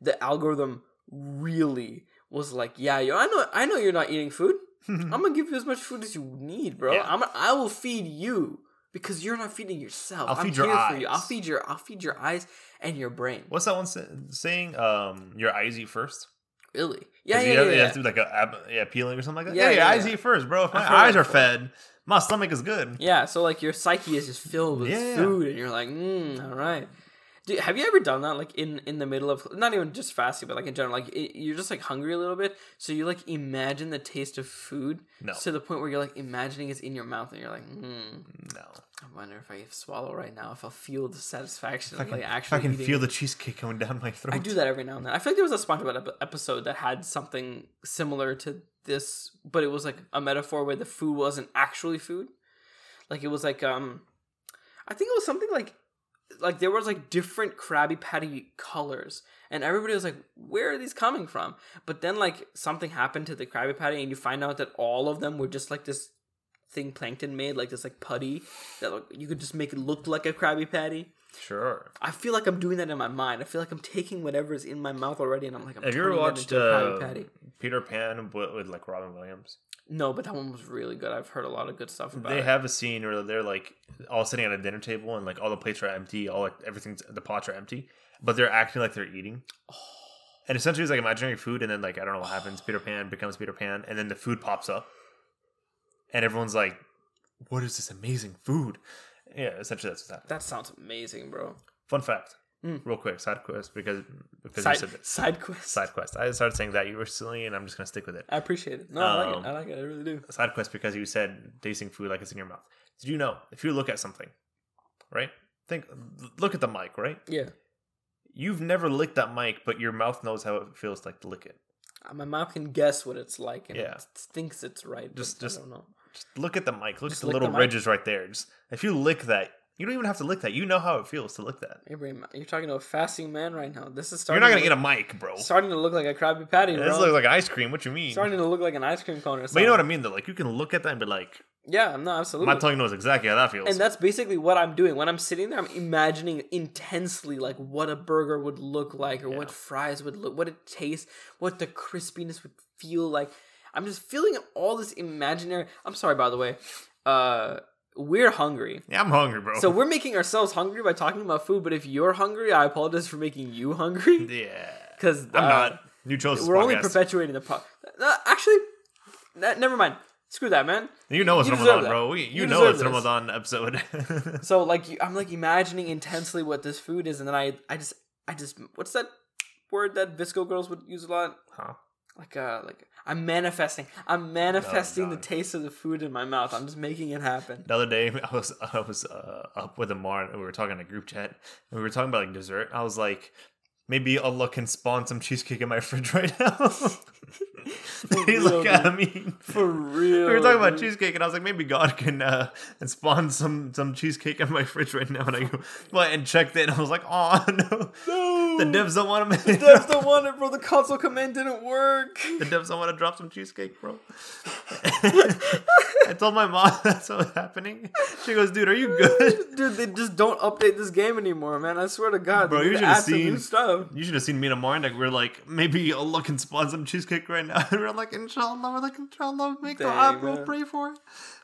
the algorithm really was like, yeah, yo, I know, I know you're not eating food. I'm gonna give you as much food as you need, bro. Yeah. I'm, I will feed you because you're not feeding yourself. I'll I'm feed your here for you. I'll feed your, I'll feed your eyes and your brain. What's that one sa- saying? Um, your eyes eat first. Really? Yeah, yeah, you yeah. have, you yeah. have to do like a yeah, peeling or something like that. Yeah, Yeah, yeah, eyes eat first, bro. If my eyes are fed, my stomach is good. Yeah, so like your psyche is just filled with Yeah. food, and you're like, mm, all right. Dude, have you ever done that? Like in in the middle of not even just fasting, but like in general, like it, you're just like hungry a little bit, so you like imagine the taste of food No, to the point where you're like imagining it's in your mouth, and you're like, mm, no. I wonder if I swallow right now, if I'll feel the satisfaction I of can, like actually I can feel it. the cheesecake coming down my throat. I do that every now and then. I feel like there was a SpongeBob episode that had something similar to this, but it was like a metaphor where the food wasn't actually food. Like it was like um, I think it was something like like there was like different Krabby Patty colors, and everybody was like, "Where are these coming from?" But then like something happened to the Krabby Patty, and you find out that all of them were just like this thing Plankton made, like this like putty that like, you could just make it look like a Krabby Patty. Sure. I feel like I'm doing that in my mind. I feel like I'm taking whatever is in my mouth already, and I'm like, I'm Have you ever watched a uh, Patty. Peter Pan with, with like Robin Williams? No, but that one was really good. I've heard a lot of good stuff about it. They it. have a scene where they're like all sitting at a dinner table and like all the plates are empty, all like everything's the pots are empty, but they're acting like they're eating. And essentially, it's like imaginary food, and then like I don't know what happens. Peter Pan becomes Peter Pan, and then the food pops up, and everyone's like, "What is this amazing food?" Yeah, essentially that's what's happening. that sounds amazing, bro. Fun fact, Mm. real quick, side quest because because Side, you said this. side quest. Side quest. I started saying that you were silly, and I'm just gonna stick with it. I appreciate it. No, I like Um, it. I like it. I really do. side quest because you said tasting food like it's in your mouth. Did you know if you look at something, right? Think, look at the mic, right? Yeah. You've never licked that mic, but your mouth knows how it feels like to lick it. Uh, My mouth can guess what it's like, and Yeah. it thinks it's right. Just- Just, just- I don't know. Just look at the mic. Look Just at the little the ridges right there. Just if you lick that, you don't even have to lick that. You know how it feels to lick that. Abraham, you're talking to a fasting man right now. This is starting. You're not gonna to get look, a mic, bro. starting to look like a Krabby Patty, This looks like ice cream. What you mean? starting to look like an ice cream cone or something. But you know what I mean, though. Like you can look at that and be like, Yeah, no, absolutely. my tongue knows exactly how that feels. And that's basically what I'm doing. When I'm sitting there, I'm imagining intensely like what a burger would look like or what fries would look, what it tastes, what the crispiness would feel like. I'm just feeling all this imaginary. I'm sorry, by the way. Uh, we're hungry. yeah, I'm hungry, bro. So we're making ourselves hungry by talking about food. But if you're hungry, I apologize for making you hungry yeah, because I'm not. You chose We're only perpetuating the pro. Uh, actually, that, never mind. Screw that, man. You know it's You Ramadan, bro. We, you, You know it's this. Ramadan episode. So like you- I'm like imagining intensely what this food is, and then I I just I just what's that word that VSCO girls would use a lot? huh? Like uh like I'm manifesting. I'm manifesting the taste of the food in my mouth. I'm just making it happen. The other day, I was I was uh, up with Amar, and we were talking in a group chat, and we were talking about like dessert. I was like, maybe Allah can spawn some cheesecake in my fridge right now. He's real, like, I mean, For real. we were talking about cheesecake, and I was like, maybe God can uh, spawn some some cheesecake in my fridge right now. And I go, well, and checked it, and I was like, oh no, No. the devs don't want to. The devs don't want it, bro. The console command didn't work. The devs don't want to drop some cheesecake, bro. I told my mom that's what was happening. She goes, dude, are you good? Dude, they just don't update this game anymore, man. I swear to God. Bro, you should've add new seen- stuff. You should have seen me and Amar, like, we're like, maybe Allah can spawn some cheesecake right now. And we're like, inshallah, we're like, inshallah, make the app, we'll pray for it.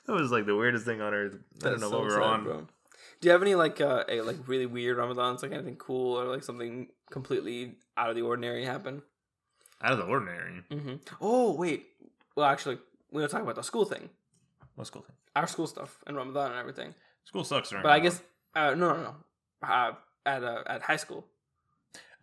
That was like the weirdest thing on earth. I don't know so what we were sad, on. bro. Do you have any like uh a, like really weird Ramadans, like anything cool or like something completely out of the ordinary happen? Out of the ordinary. Mm-hmm. Oh wait, well actually we're gonna talk about the school thing, What school thing? our school stuff and Ramadan and everything. School sucks, right? But I guess uh, no no no, uh, at uh, at high school.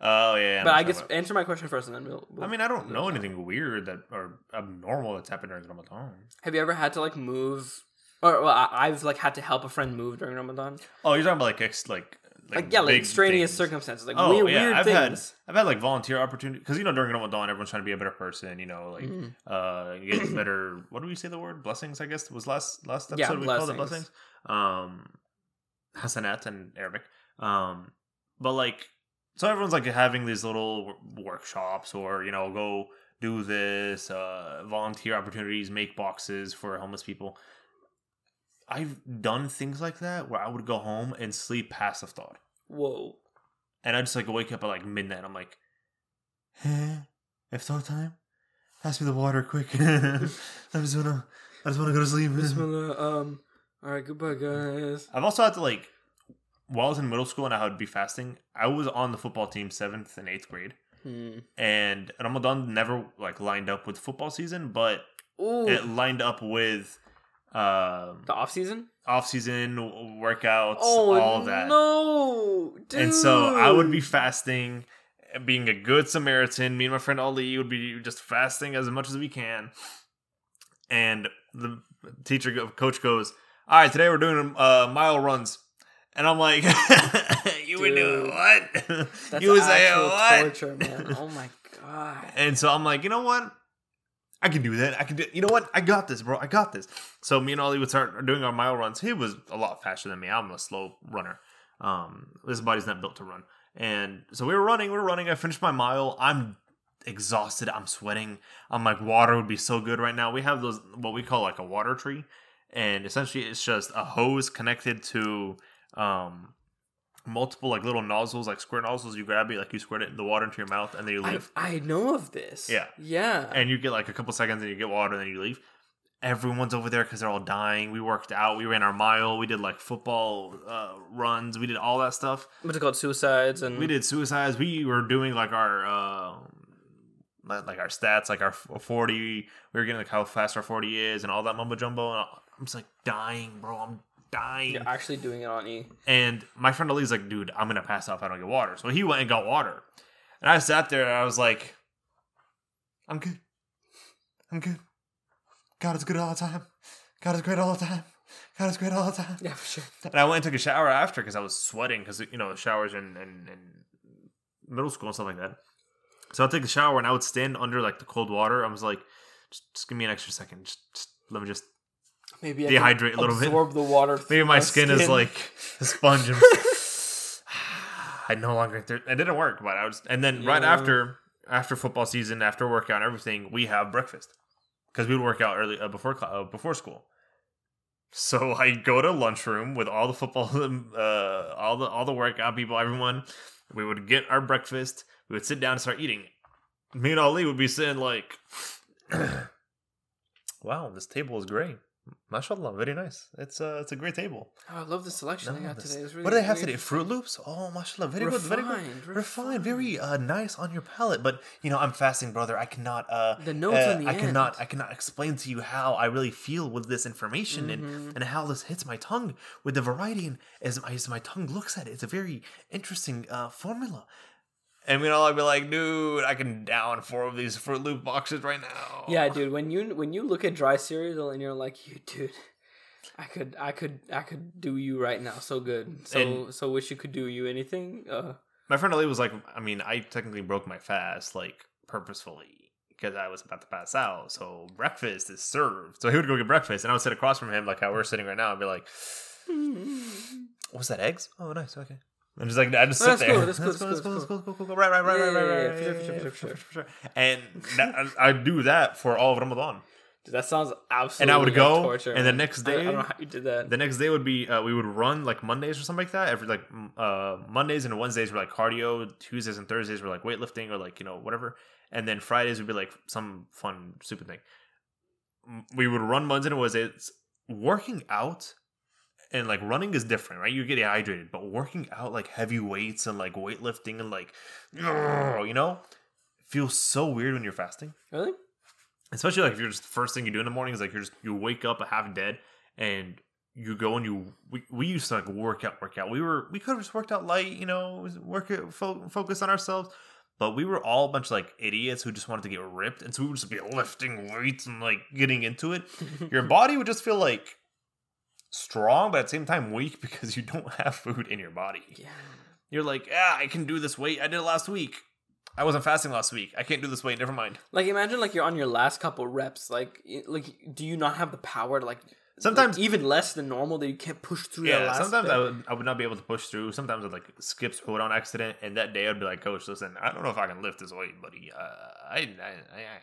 Oh, yeah. yeah, but I talking guess answer my question first and then we'll. we'll I mean, I don't know anything weird that or abnormal that's happened during Ramadan. Have you ever had to like move? Or well, I, I've like had to help a friend move during Ramadan. Oh, you're talking about like ex, like Like, yeah, like extraneous things. circumstances, like Oh weird, yeah, weird I've things. had I've had like volunteer opportunity because you know during Ramadan everyone's trying to be a better person. You know, like Mhm. uh, you get better. What do we say the word blessings? I guess was last last Yeah, episode we called it blessings. blessings. Um, hasanat in Arabic. Um, but like so everyone's like having these little wor- workshops or you know go do this uh volunteer opportunities make boxes for homeless people I've done things like that where I would go home and sleep past iftar, Whoa. and I just like wake up at like midnight. I'm like, eh, iftar time. Pass me the water quick. I just wanna, I just wanna go to sleep. Um. All right. Goodbye, guys. I've also had to like, while I was in middle school and I would be fasting, I was on the football team seventh and eighth grade, Hmm. and Ramadan never like lined up with football season, but Ooh. it lined up with um, the off season. off season workouts, Oh all that. no, dude. And so I would be fasting, being a good Samaritan. Me and my friend Ali would be just fasting as much as we can. And the teacher, coach goes, "All right, today we're doing uh, mile runs." And I'm like, "You would do what? You would say what?" torture, man. Oh my god. And so I'm like, you know what? I can do that. I can do. You know what? I got this, bro. I got this. So me and Ali would start doing our mile runs. He was a lot faster than me. I'm a slow runner. Um, his body's not built to run. And so we were running. We were running. I finished my mile. I'm exhausted. I'm sweating. I'm like, water would be so good right now. We have those what we call like a water tree, and essentially it's just a hose connected to um multiple like little nozzles, like squirt nozzles. You grab it, like you squirt it in the water into your mouth, and then you leave. I, I know of this. Yeah. Yeah. and you get like a couple seconds and you get water and then you leave everyone's over there because they're all dying we worked out we ran our mile we did like football uh, runs we did all that stuff What's it called? Suicides and we did suicides we were doing like our uh, like our stats like our 40 we were getting like how fast our 40 is and all that mumbo jumbo and i'm just like dying bro i'm dying You're actually doing it on E. and my friend Ali's like, dude, I'm gonna pass out if I don't get water. So he went and got water. And I sat there and I was like, I'm good. I'm good. God is good all the time. God is great all the time. God is great all the time. Yeah, for sure. And I went and took a shower after because I was sweating because you know showers in, in, in middle school and stuff like that. So I'd take a shower and I would stand under like the cold water. I was like, just, just give me an extra second. Just, just let me just Maybe I Dehydrate a little bit. absorb the water. Maybe through my skin, is like a sponge. I no longer. Thir- it didn't work, but I was. And then right after after football season, after workout and everything, we have breakfast because we would work out early uh, before uh, before school. So I go to lunchroom with all the football, uh, all the all the workout people, everyone. We would get our breakfast. We would sit down and start eating. Me and Ali would be sitting like, "Wow, this table is great." Mashallah, very nice. It's uh, it's a great table. Oh, I love the selection I No, got this- today. Really, what do they have today? Froot Loops? Oh, mashallah, very good, very good. Refined, Refined, very uh, nice on your palate. But you know, I'm fasting, brother. I cannot. Uh, The notes uh, on the I cannot. I cannot explain to you how I really feel with this information Mhm. and and how this hits my tongue with the variety and as my, as my tongue looks at it. It's a very interesting uh, formula. And you know, I'd be like, dude, I can down four of these Froot Loop boxes right now. Yeah, dude. When you when you look at dry cereal and you're like, you dude, I could I could I could do you right now so good. So And- so wish you could do you anything. Uh, My friend Ali was like, I mean, I technically broke my fast like purposefully because I was about to pass out. So breakfast is served. So he would go get breakfast, and I would sit across from him like how we're sitting right now, and be like, "What's that? Eggs? Oh, nice. Okay." I'm just like I just sit that's there. cool, that's cool, That's that's cool, that's cool, cool, cool, cool. Right, right, right, right, right, right, for sure, for sure, for sure. And I do that for all of Ramadan. dude, that sounds absolutely. And I would go, torture, and the next I- I, day- don't know how you did that. The next day would be uh, we would run like Mondays or something like that. Every like uh, Mondays and Wednesdays were like cardio. Tuesdays and Thursdays were like weightlifting or like you know whatever. And then Fridays would be like some fun stupid thing. We would run Mondays and Wednesdays. Working out and like running is different, right? You get dehydrated, but working out like heavy weights and like weightlifting and like you know feels so weird when you're fasting really? especially like if you're just the first thing you do in the morning is like you're just you wake up half dead and you go and you we, we used to like work out work out we were we could have just worked out light you know work it fo- focus on ourselves but we were all a bunch of like idiots who just wanted to get ripped and so we would just be lifting weights and like getting into it your body would just feel like strong but at the same time weak because you don't have food in your body yeah. you're like yeah i can do this weight i did it last week i wasn't fasting last week i can't do this weight never mind Like imagine like you're on your last couple reps. Like like do you not have the power to like Sometimes- like, even less than normal that you can't push through that Yeah, last sometimes bit? I would I would not be able to push through. Sometimes I'd like skip school on accident, and that day I'd be like, "Coach, listen, I don't know if I can lift this weight, buddy. Uh, I, I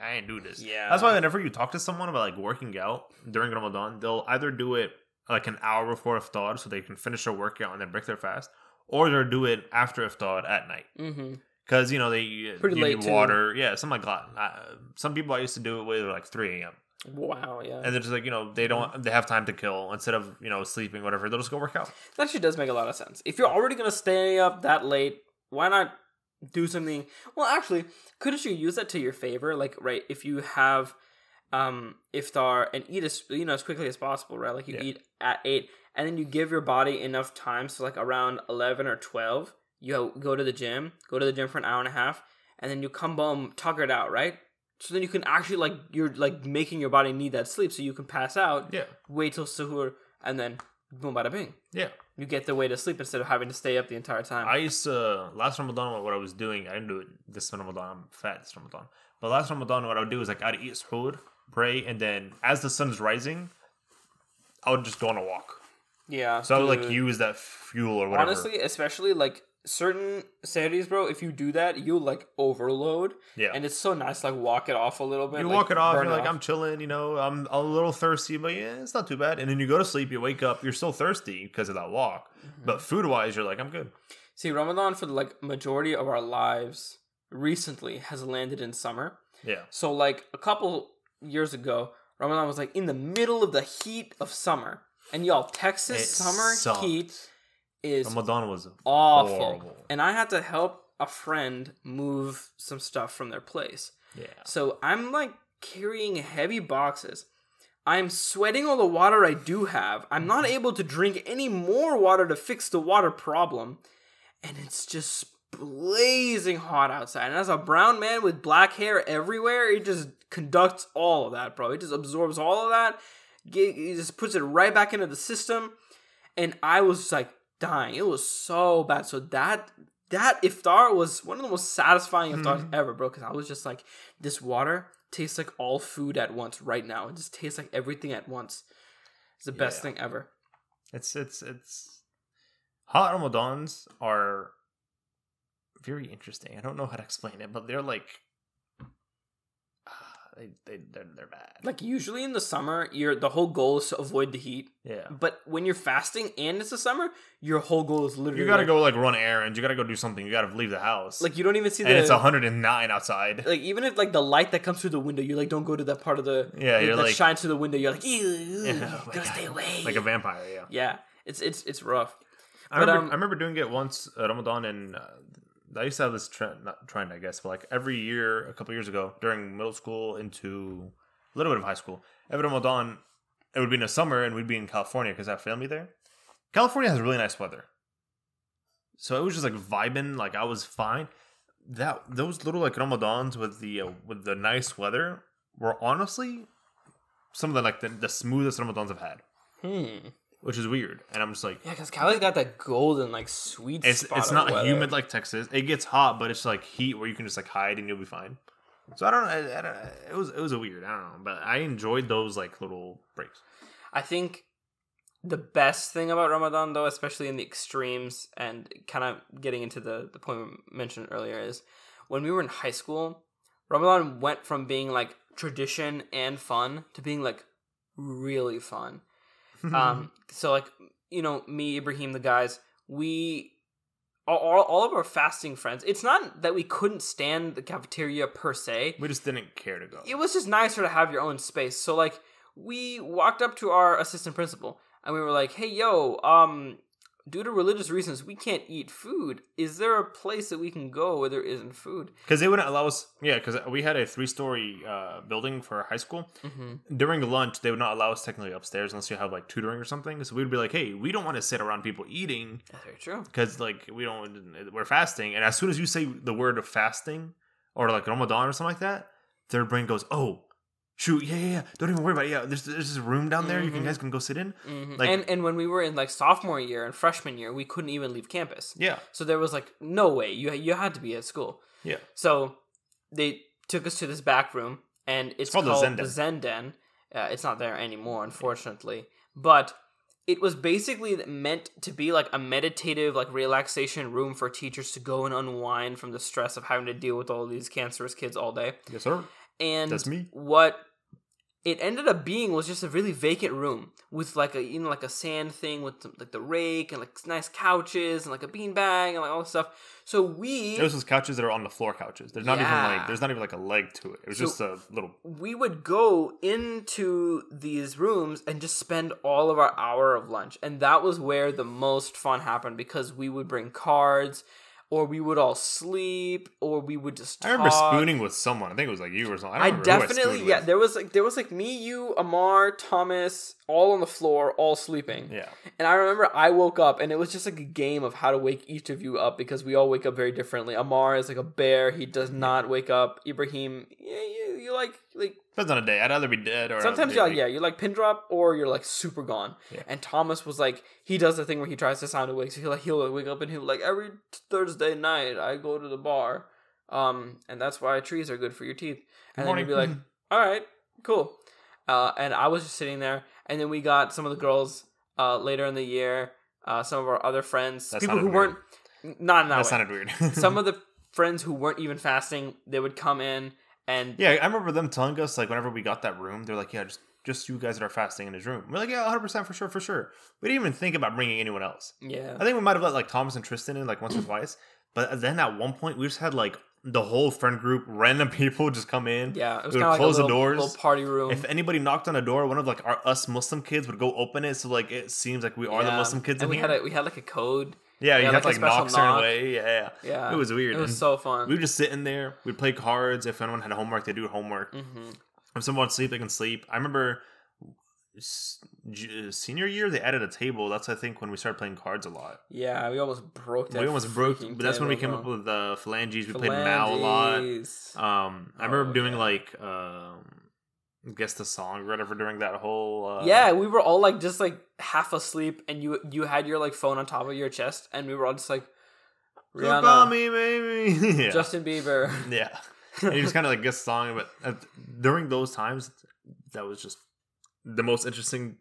I I ain't do this." Yeah. that's why whenever you talk to someone about like working out during Ramadan, they'll either do it like an hour before iftar so they can finish their workout and then break their fast, or they'll do it after iftar at night Mm-hmm. because you know they Pretty you late, need too. water. Yeah, something like that. Uh, some people I used to do it with like three a.m. Wow, yeah. and they're just like you know they don't they have time to kill instead of you know sleeping whatever they'll just go work out. That actually does make a lot of sense. If you're already gonna stay up that late, why not do something? Well, actually, couldn't you use that to your favor? Like, right, if you have um iftar and eat as you know as quickly as possible, right? Like you Yeah. eat at eight, and then you give your body enough time, so like around eleven or twelve, you go to the gym, go to the gym for an hour and a half, and then you come home tuckered out, right? So then you can actually like you're like making your body need that sleep, so you can pass out, Yeah, wait till suhoor, and then boom, bada bing yeah. you get the way to sleep instead of having to stay up the entire time. I used to last Ramadan what I was doing. I didn't do it this Ramadan. I'm fat this Ramadan. But last Ramadan, what I would do is like I'd eat suhoor, pray, and then as the sun's rising, I would just go on a walk. yeah. So I would like use that fuel or whatever. honestly, especially like certain series, bro. If you do that, you'll like overload, yeah. and it's so nice like walk it off a little bit. you like, walk it off. You're like, I'm chilling. You know, I'm a little thirsty, but yeah, it's not too bad. And then you go to sleep. You wake up. You're still thirsty because of that walk. Mm-hmm. But food wise, you're like, I'm good. See, Ramadan for the like majority of our lives recently has landed in summer. Yeah. So like a couple years ago, Ramadan was like in the middle of the heat of summer, and y'all, Texas It summer sucked. heat is Ramadan was awful. horrible. And I had to help a friend move some stuff from their place. Yeah. So I'm like carrying heavy boxes. I'm sweating all the water I do have. I'm not mm-hmm. able to drink any more water to fix the water problem. And it's just blazing hot outside. And as a brown man with black hair everywhere, it just conducts all of that, bro. It just absorbs all of that. It just puts it right back into the system. And I was like dying. It was so bad. So that that iftar was one of the most satisfying iftars mm-hmm. ever, bro. Because I was just like, this water tastes like all food at once right now. It just tastes like everything at once. It's the best thing ever. It's it's it's hot Ramadans are very interesting. I don't know how to explain it, but they're like ah, they they they're, they're bad. Like usually in the summer, you're the whole goal is to avoid the heat. yeah. But when you're fasting and it's the summer, your whole goal is literally You gotta like, go like run errands. You gotta go do something. You gotta leave the house. Like you don't even see and the it's 109 outside. like even if like the light that comes through the window, you like don't go to that part of the Yeah, that you're like- shines through the window. You're like, ew, ew, Yeah, oh gotta stay away. Like a vampire. Yeah. yeah, it's it's it's rough. I But, remember, um, I remember doing it once at Ramadan, and uh, I used to have this trend, not trend, I guess, but like every year, a couple years ago, during middle school into a little bit of high school, every Ramadan, it would be in the summer, and we'd be in California because I have family there. California has really nice weather, so it was just like vibing, like I was fine. That those little like Ramadans with the uh, with the nice weather were honestly some of the like the, the smoothest Ramadans I've had, Hmm. Which is weird, and I'm just like. Yeah, because Cali's got that golden like sweet. It's spot it's not weather. humid like Texas. It gets hot, but it's like heat where you can just like hide and you'll be fine. So I don't know. I, I don't, it was it was a weird. I don't know, but I enjoyed those like little breaks. I think the best thing about Ramadan, though, especially in the extremes, and kind of getting into the the point we mentioned earlier, is when we were in high school, Ramadan went from being like tradition and fun to being like really fun. Um, so like you know, me, Ibrahim, the guys, we all, all all of our fasting friends. It's not that we couldn't stand the cafeteria per se we just didn't care to go. it was just nicer to have your own space. So like we walked up to our assistant principal and we were like, "Hey, yo, um, due to religious reasons, we can't eat food. Is there a place that we can go where there isn't food?" Because they wouldn't allow us. Yeah, because we had a three story uh, building for high school. Mm-hmm. During lunch, they would not allow us technically upstairs unless you have like tutoring or something. So we'd be like, hey, we don't want to sit around people eating That's very true. because like we don't we're fasting and as soon as you say the word of fasting or like ramadan or something like that their brain goes oh shoot yeah yeah, yeah. don't even worry about it yeah there's, there's this room down there you can Mhm. guys can go sit in hmm Like- and and when we were in like sophomore year and freshman year, we couldn't even leave campus. yeah So there was like no way you you had to be at school. yeah So they took us to this back room, and it's, called called, the the Zen Zen Den. Uh, it's not there anymore, unfortunately. But it was basically meant to be like a meditative, like relaxation room for teachers to go and unwind from the stress of having to deal with all these cancerous kids all day. yes sir And That's me. What it ended up being was just a really vacant room with like a you know like a sand thing with some, like the rake and like nice couches and like a beanbag and like all this stuff. So we Those was couches that are on the floor couches. There's not even like there's not even like a leg to it. It was So- just a little. we would go into these rooms and just spend all of our hour of lunch and that was where the most fun happened because we would bring cards or we would all sleep or we would just I remember spooning with someone. I think it was like you or something. I, I don't remember who definitely spooned yeah with. there was like there was like me you Amar Thomas all on the floor all sleeping Yeah. and I remember I woke up and it was just like a game of how to wake each of you up because we all wake up very differently Amar is like a bear he does not wake up Ibrahim yeah you, you like like Depends on a day. I'd either be dead or Sometimes I'd you're be like, yeah, you're like pin drop or you're like super gone. Yeah. And Thomas was like, he does the thing where he tries to sound awake. So he'll like he'll wake up and he'll like every Thursday night I go to the bar, um, and that's why trees are good for your teeth. And then Morning. he'd be like, all right, cool. Uh, and I was just sitting there, and then we got some of the girls uh later in the year, uh, some of our other friends, That people who sounded weren't not in that that sounded weird. some of the friends who weren't even fasting, they would come in and yeah, I remember them telling us like whenever we got that room, they're like, yeah, just just you guys that are fasting in his room. We're like, yeah, 100 percent for sure, for sure. We didn't even think about bringing anyone else. yeah. I think we might have let like Thomas and Tristan in like once or twice, but then at one point we just had like the whole friend group, random people just come in. Yeah, it was We would like close a the little, doors. little party room. If anybody knocked on a door, one of like our us Muslim kids would go open it, so like it seems like we are the Muslim kids and we here. had a, we had like a code. Yeah, you yeah, have to like like knock certain knock. way. Yeah, yeah, Yeah, It was weird. It was And so fun. we would just sit in there. We'd play cards. If anyone had homework, they do homework. hmm If someone wants to sleep, they can sleep. I remember senior year they added a table. That's I think when we started playing cards a lot. Yeah, we almost broke that. we almost broke, but that's when we came up with the phalanges. We played Mal a lot. Um, I Oh, remember doing yeah. like um, guess the song or whatever during that whole. Uh, yeah, we were all like just like half asleep, and you you had your like phone on top of your chest, and we were all just like Rihanna, me, baby. yeah. Justin Bieber. yeah. and you just kind of like guess the song, but uh, during those times, that was just the most interesting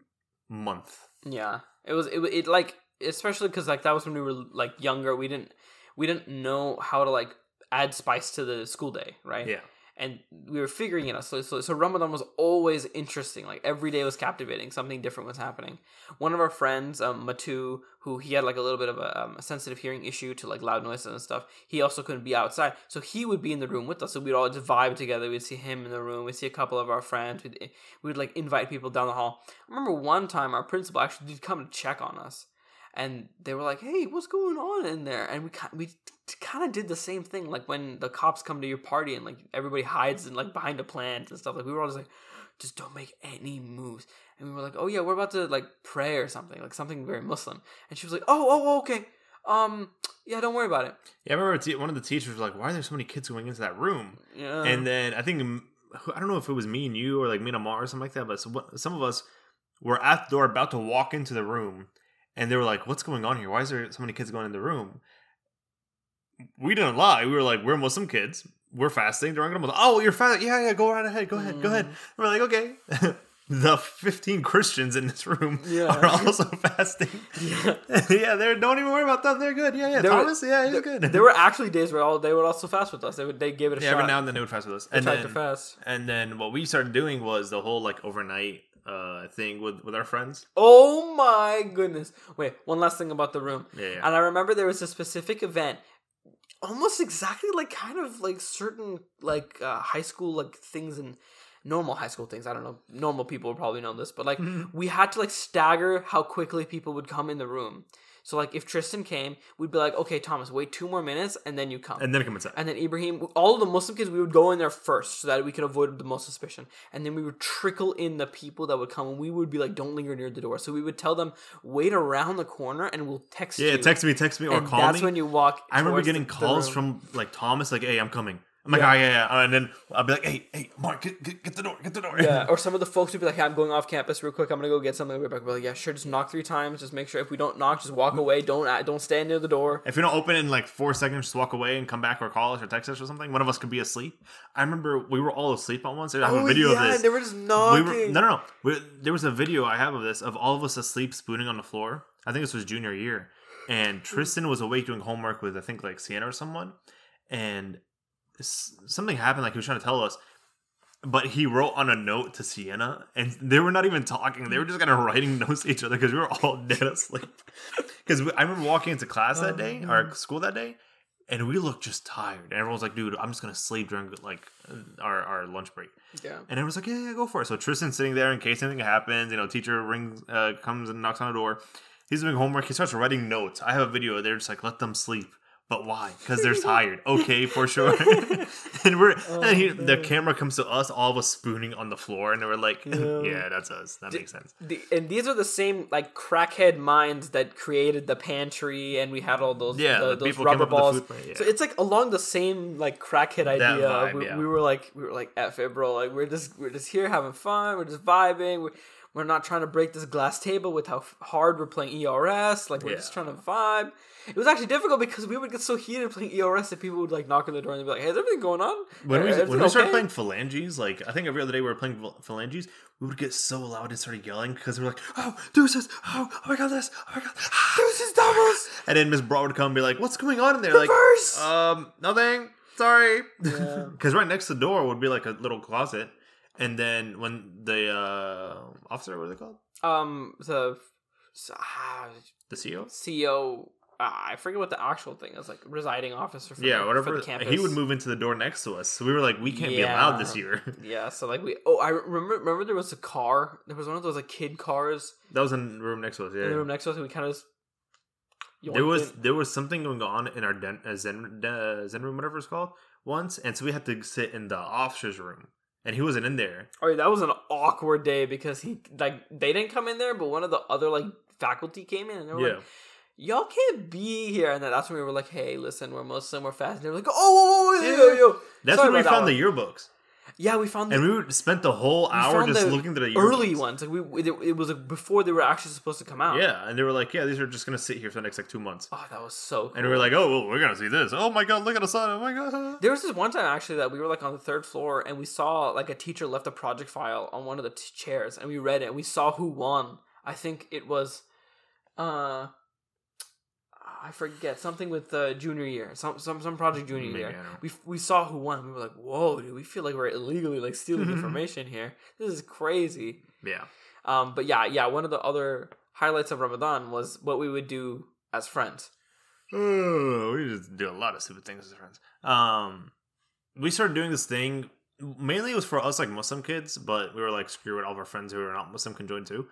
month. Yeah, it was it, it like especially because like that was when we were like younger. We didn't we didn't know how to like add spice to the school day, right? Yeah. And we were figuring it out. So, so, so Ramadan was always interesting. Like every day was captivating. Something different was happening. One of our friends, um, Matu, who he had like a little bit of a, um, a sensitive hearing issue to like loud noises and stuff. He also couldn't be outside, so he would be in the room with us. So we'd all just vibe together. We'd see him in the room. We'd see a couple of our friends. We'd we'd like invite people down the hall. I remember one time our principal actually did come to check on us and they were like, "Hey, what's going on in there?" And we we kind of did the same thing, like when the cops come to your party and like everybody hides and like behind a plant and stuff. Like we were all just like, "Just don't make any moves." And we were like, "Oh yeah, we're about to like pray or something, like something very Muslim." And she was like, "Oh, oh, oh, okay, um, yeah, don't worry about it." Yeah, I remember one of the teachers was like, "Why are there so many kids going into that room?" Yeah, and then I think I don't know if it was me and you or like me and Amar or something like that, but some, some of us were at the door about to walk into the room, and they were like, "What's going on here? Why is there so many kids going in the room?" We didn't lie. We were like, "We're Muslim kids. We're fasting during Ramadan." Oh, you're fasting? Yeah, yeah. Go right ahead. Go ahead. Go ahead. Mm. We're like, okay. the 15 Christians in this room Yeah. are also fasting. yeah. yeah, they're don't even worry about them. They're good. Yeah, yeah. There were- Thomas, yeah, he's there, good. there were actually days where all they would also fast with us. They would they gave it a yeah, shot. every now and then they would fast with us. they And tried then, to fast. and then what we started doing was the whole like overnight uh thing with with our friends. Oh my goodness! Wait, one last thing about the room. Yeah, yeah. And I remember there was a specific event, almost exactly like kind of like certain like uh, high school like things and normal high school things. I don't know. Normal people would probably know this, but like we had to like stagger how quickly people would come in the room. So like if Tristan came, we'd be like, okay, Thomas, wait two more minutes and then you come. and then comes out. And then Ibrahim, all of the Muslim kids, we would go in there first so that we could avoid the most suspicion. And then we would trickle in the people that would come, and we would be like, "Don't linger near the door." So we would tell them, "Wait around the corner, and we'll text you. Yeah, you." text me, text me, or call that's me. when you walk. I remember getting calls room. from like Thomas, like, "Hey, I'm coming." I'm like, Yeah. "Oh yeah, yeah," and then I'll be like, "Hey, hey, Mark, get, get, get the door, get the door." Yeah, or some of the folks would be like, hey, "I'm going off campus real quick. I'm gonna go get something." We're like, "Yeah, sure. Just knock three times. Just make sure if we don't knock, just walk away. Don't uh, don't stand near the door." If you don't open in like four seconds, just walk away and come back or call us or text us or something. One of us could be asleep. I remember we were all asleep on once. I have a oh, video of this. Oh, they were just we knocking. were no no no. We, there was a video I have of this of all of us asleep spooning on the floor. I think this was junior year, and hmm. Tristan was awake doing homework with I think like Sienna or someone, and something happened. Like he was trying to tell us. but he wrote on a note to Sienna, and they were not even talking. They were just kind of writing notes to each other because we were all dead asleep. Because I remember walking into class that day, or school that day, and we looked just tired. And everyone's like, "Dude, I'm just gonna sleep during like our, our lunch break." Yeah. And everyone's like, "Yeah, yeah, go for it." So Tristan's sitting there in case anything happens. You know, teacher rings, uh, comes and knocks on the door. He's doing homework. He starts writing notes. I have a video. They're just like, "Let them sleep." But why? Because they're tired. Okay, for sure. and we're oh, and he, the camera comes to us, all of us spooning on the floor, and we're like, Yeah. "Yeah, that's us. That makes sense." The, and these are the same like crackhead minds that created the pantry, and we had all those Yeah, the- those rubber up with the balls. yeah. So it's like along the same like crackhead idea. vibe, we, yeah. we were like we were like F it, bro. Like we're just we're just here having fun. We're just vibing. We're, we're not trying to break this glass table with how hard we're playing ERS. Like we're just trying to vibe. It was actually difficult because we would get so heated playing ERS that people would like knock on the door and be like, "Hey, is everything going on?" When we, when we started playing phalanges, like I think every other day we were playing phalanges, we would get so loud and started yelling because we were like, "Oh, deuces! Oh, oh my god, this! Oh my god, Deuces doubles. And then Miss Broad would come and be like, "What's going on in there?" Like, Reverse! um, nothing. Sorry. Yeah. Because right next to the door would be like a little closet, and then when the uh, officer, what are they called? Um, the ah, The CEO. CEO. Uh, I forget what the actual thing is, like residing officer. For Yeah, the, whatever. For the campus. He would move into the door next to us, so we were like, "We can't be allowed this year." Yeah, so like we. Oh, I remember. Remember there was a car. There was one of those like kid cars that was in the room next to us. in the Yeah. room next to us, and we kind of. There was there was something going on in our den, uh, zen uh, zen room, whatever it's called, once, and so we had to sit in the officer's room, and he wasn't in there. Oh, yeah, that was an awkward day because he like they didn't come in there, but one of the other like faculty came in and they were Yeah, like, "Y'all can't be here." And then that's when we were like, "Hey, listen, we're Muslim, we're fast." And they were like, "Oh, whoa, whoa, whoa, yo, yo, yo." that's Sorry when we found the yearbooks, Yeah, we found the and we spent the whole hour just looking through the early yearbooks. ones. Like we, it, it was like before they were actually supposed to come out. Yeah, and they were like, "Yeah, these are just gonna sit here for the next like two months." Oh, that was so. Cool. And we were like, "Oh, well, we're gonna see this. Oh my god, look at the sun. Oh my god." There was this one time actually that we were like on the third floor and we saw like a teacher left a project file on one of the t- chairs and we read it and we saw who won. I think it was, uh, I forget something with uh, junior year, some some some project junior Maybe, year. We we saw who won. We were like, whoa, dude, we feel like we're illegally like stealing information here. This is crazy. Yeah, Um, but yeah, yeah. One of the other highlights of Ramadan was what we would do as friends. Oh, we just do a lot of stupid things as friends. Um, we started doing this thing. Mainly, it was for us like Muslim kids, but we were like, screw it. All of our friends who are not Muslim can join too.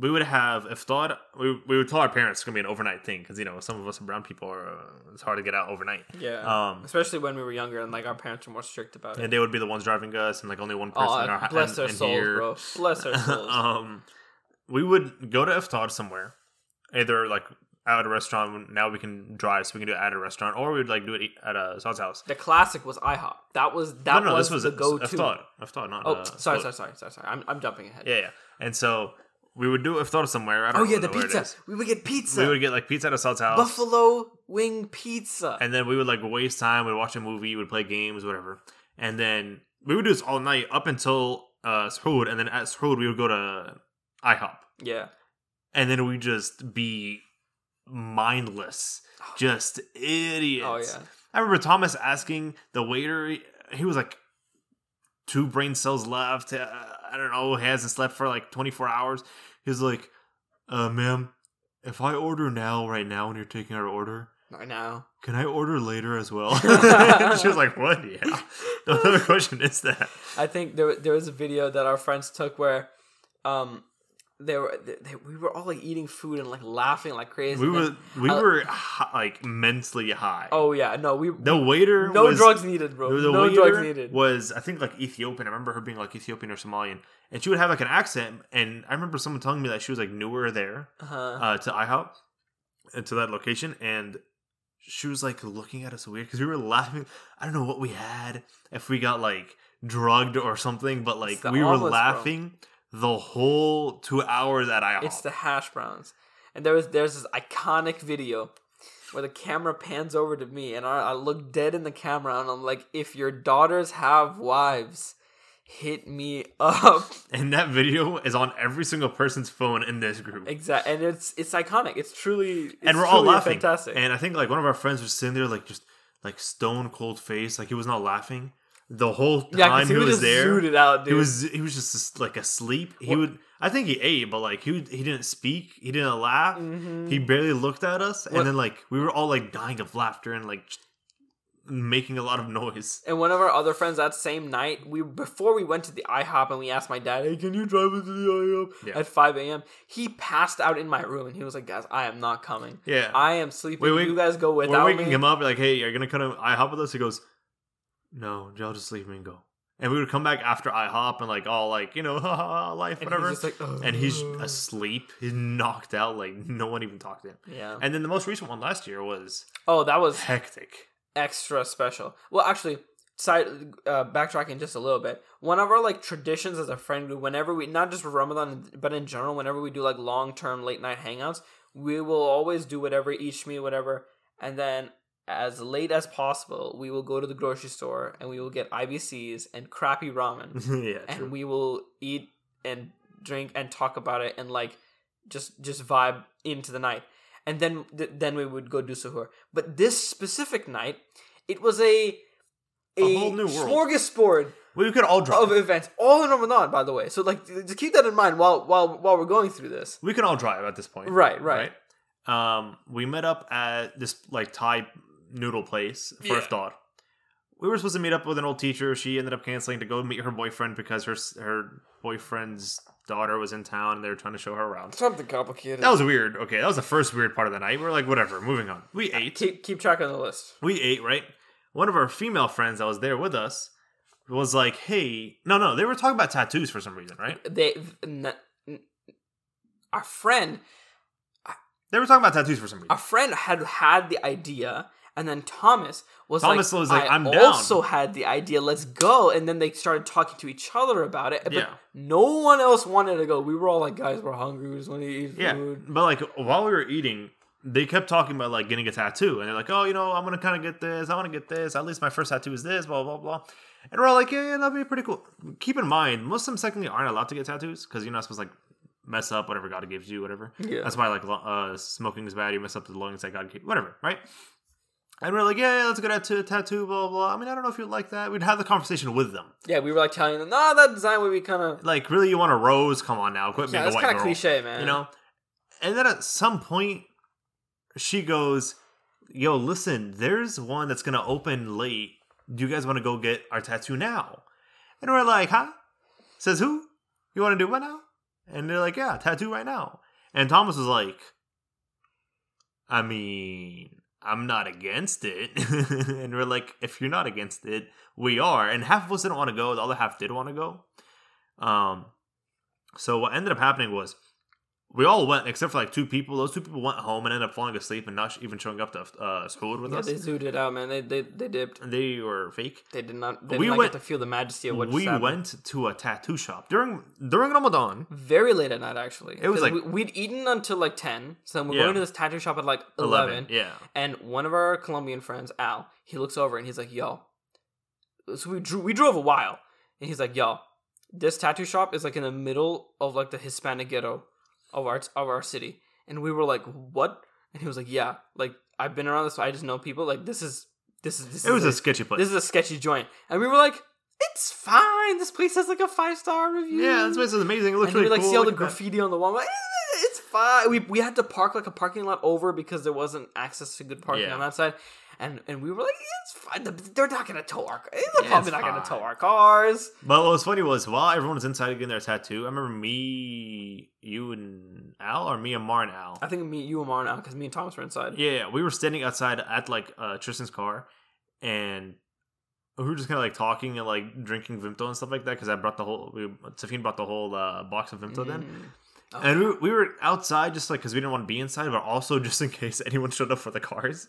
We would have iftar. We we would tell our parents it's gonna be an overnight thing because you know some of us brown people are uh, it's hard to get out overnight. Yeah. Um, Especially when we were younger and like our parents were more strict about it. and they would be the ones driving us, and like only one person Oh, in our house. bless in, their in souls, here. bro. Bless their souls. um, we would go to iftar somewhere, either like at a restaurant. Now we can drive, so we can do it at a restaurant, or we would like do it at a Saud's house. the classic was IHOP. That was that no, no, was, this was the go-to. iftar. Iftar, not. Oh, uh, sorry, sorry, sorry, sorry, sorry. I'm, I'm jumping ahead. Yeah, yeah. And so we would do iftar somewhere. I don't Oh yeah, the pizza. We would get pizza. We would get like pizza at a house. Buffalo wing pizza. and then we would like waste time. We'd watch a movie, we'd play games, whatever. And then we would do this all night up until uh Sahur, and then at Sahur we would go to IHOP, yeah. and then we just be mindless, just idiots. Oh yeah. I remember Thomas asking the waiter. He was like, two brain cells left. Uh, I don't know. He hasn't slept for like 24 hours. He's like, uh, ma'am, if I order now, right now, when you're taking our order, Right now. can I order later as well? she was like, what? Yeah. The other question is that. I think there there was a video that our friends took where, um, they were they, they- we were all like eating food and like laughing like crazy. We were we uh, were hi- like mentally high. Oh yeah, no, we the waiter no was, drugs needed, bro. The, no waiter drugs needed. was I think like Ethiopian. I remember her being like Ethiopian or Somalian, and she would have like an accent. And I remember someone telling me that she was like newer there Uh-huh. uh, to IHOP, uh, to that location, and she was like looking at us weird because we were laughing. I don't know what we had if we got like drugged or something, but like we were laughing. bro. The whole two hours at IHOP. It's the hash browns. And there was there's this iconic video where the camera pans over to me and I, I look dead in the camera and I'm like, if your daughters have wives, hit me up. and that video is on every single person's phone in this group. Exactly. And it's it's iconic. It's truly it's and we're all laughing. fantastic. And I think like one of our friends was sitting there like just like stone cold face, like he was not laughing. The whole time Yeah, he, he, was there. zooted out, dude. He was he was just like asleep. He What- would I think he ate, but like he would, he didn't speak. He didn't laugh. Mhm. He barely looked at us, What- and then like we were all like dying of laughter and like making a lot of noise. And one of our other friends that same night, we before we went to the IHOP and we asked my dad, "Hey, can you drive us to the IHOP Yeah. at 5 a.m.?" He passed out in my room and he was like, "Guys, I am not coming. Yeah, I am sleeping. Wait, wait, you guys go we're without waking me." him up like, hey, you're gonna come to IHOP with us? He goes, no, I'll just leave me and go. And we would come back after IHOP and like all like you know, life, And whatever. he's like, and he's asleep. He's knocked out. Like no one even talked to him. yeah. And then the most recent one last year was Oh, that was hectic. extra special. Well, actually, side uh, backtracking just a little bit. One of our like traditions as a friend group, whenever we not just for Ramadan but in general, whenever we do like long term late night hangouts, we will always do whatever each me whatever, and then as late as possible, we will go to the grocery store and we will get IBCs and crappy ramen, yeah, and true. we will eat and drink and talk about it and like just just vibe into the night and then th- then we would go do suhoor but this specific night it was a a, A whole new world. smorgasbord we could all drive. of events all in Ramadan by the way so like to keep that in mind while while while we're going through this we can all drive at this point. right right, right? Um, we met up at this like Thai noodle place for Yeah. iftar. We were supposed to meet up with an old teacher. She ended up canceling to go meet her boyfriend because her her boyfriend's daughter was in town and they were trying to show her around. something complicated That was weird. Okay, that was the first weird part of the night. We are like, whatever, moving on. We ate. keep keep track on the list We ate, right? One of our female friends that was there with us was like, hey, no, no, they were talking about tattoos for some reason, right? they n- n- our friend They were talking about tattoos for some reason. our friend had had the idea and then Thomas was Thomas like, was like, I "I'm down." also had the idea. Let's go." And then they started talking to each other about it. But Yeah. no one else wanted to go. We were all like, "Guys, we're hungry. We just want to eat Yeah, food." but like while we were eating, they kept talking about like getting a tattoo, and they're like, "Oh, you know, I'm gonna kind of get this. I want to get this. At least my first tattoo is this." Blah blah blah. And we're all like, "Yeah, yeah, that'd be pretty cool." Keep in mind, Muslims technically aren't allowed to get tattoos because you're not supposed to like mess up whatever God gives you, whatever. Yeah. That's why like uh, smoking is bad. You mess up the lungs that God gave, whatever, right? And we're like, yeah, yeah, let's go get a tattoo, blah, blah, blah. I mean, I don't know if you'd like that. We'd have the conversation with them. Yeah, we were like telling them, "Nah, that design would be kind of Like, really, you want a rose? Come on now. Quit yeah, being a that's white kind girl. of cliche, man." You know? And then at some point, she goes, Yo, listen, there's one that's going to open late. Do you guys want to go get our tattoo now? And we're like, Huh? Says who? You want to do what now? And they're like, Yeah, tattoo right now. And Thomas was like, I mean, I'm not against it. and we're like, if you're not against it, we are. And half of us didn't want to go, the other half did want to go. Um, so what ended up happening was we all went except for like two people. Those two people went home and ended up falling asleep and not even showing up to uh, school with yeah, us. they zooted it out, man. They they they dipped. And they were fake. They did not. They We not went- get to feel the majesty of what we went to a tattoo shop during during Ramadan. very late at night. Actually, It was like- we, we'd eaten until like ten. So then we're Yeah. going to this tattoo shop at like eleven. Eleven, yeah. And one of our Colombian friends, Al, he looks over and he's like, "Yo." So we drew. We drove a while, and he's like, "Yo, this tattoo shop is like in the middle of like the Hispanic ghetto of our of our city." And we were like, "What?" And he was like, "Yeah, like I've been around this. I just know people. Like this is this is this It was is a sketchy place. this is a sketchy joint." And we were like, "It's fine. This place has like a five star review." yeah, this place is amazing. It looks and really we like cool. see all the Look at that. graffiti on the wall. Like, "Eh, it's fine. We we had to park like a parking lot over because there wasn't access to good parking Yeah. on that side. And and we were like, it's fine. They're not gonna tow our. They're Yeah, probably it's not gonna tow our cars. But what was funny was while everyone was inside getting their tattoo, I remember me, you, and Al, or me and Mar and Al. I think me, you, and Mar and Al, because me and Thomas were inside. Yeah, yeah, we were standing outside at like uh, Tristan's car, and we were just kind of like talking and like drinking Vimto and stuff like that because I brought the whole. We, Safine brought the whole uh, box of Vimto then, Mm. Oh. and we, we were outside just like because we didn't want to be inside, but also just in case anyone showed up for the cars,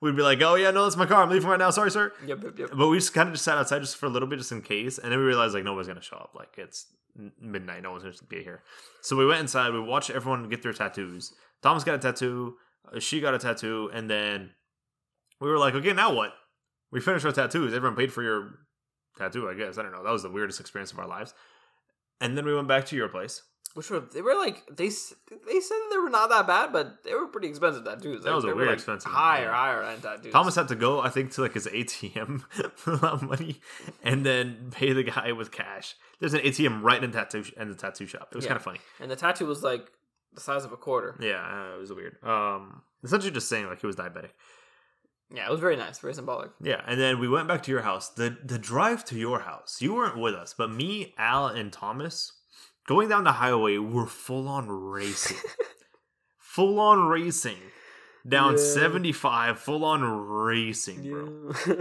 we'd be like, "Oh yeah, no, that's my car. I'm leaving right now. Sorry, sir." Yep, yep, yep. But we just kind of just sat outside just for a little bit, just in case, and then we realized like nobody's gonna show up. Like it's midnight, no one's gonna be here. So we went inside. We watched everyone get their tattoos. Thomas got a tattoo. uh, She got a tattoo, and then we were like, okay, now what? We finished our tattoos. Everyone paid for your tattoo, I guess. I don't know. That was the weirdest experience of our lives. And then we went back to your place. Which were they were like they they said that they were not that bad, but they were pretty expensive tattoos. That Like, was a weird like, expensive, higher, yeah. higher end tattoos. Thomas had to go, I think, to like his ATM for a lot of money, and then pay the guy with cash. There's an ATM right in the tattoo in the tattoo shop. It was Yeah. kind of funny. and the tattoo was like the size of a quarter. Yeah, uh, it was weird. Um, essentially just saying like he was diabetic. Yeah, it was very nice, very symbolic. Yeah, and then we went back to your house. The the drive to your house, you weren't with us, but me, Al, and Thomas going down the highway we're full on racing. full on racing. Down Yeah. 75, full on racing, bro. Yeah.